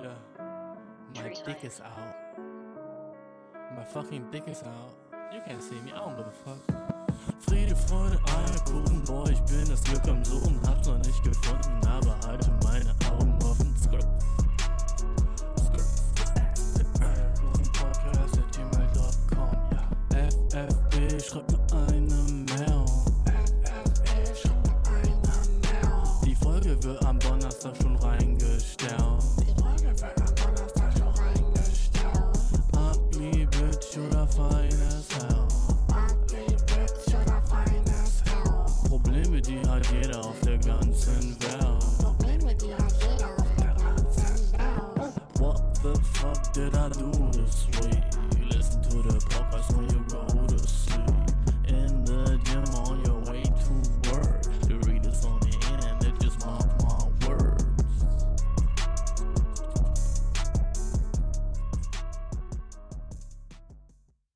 Yeah. My dick is out. My fucking dick is out. Can't see me, I don't give. Friede, Freude, Eierkuchen, boah, ich bin das Glück am Suchen, hab's noch nicht gefunden, aber halte meine Augen offen. Skirt.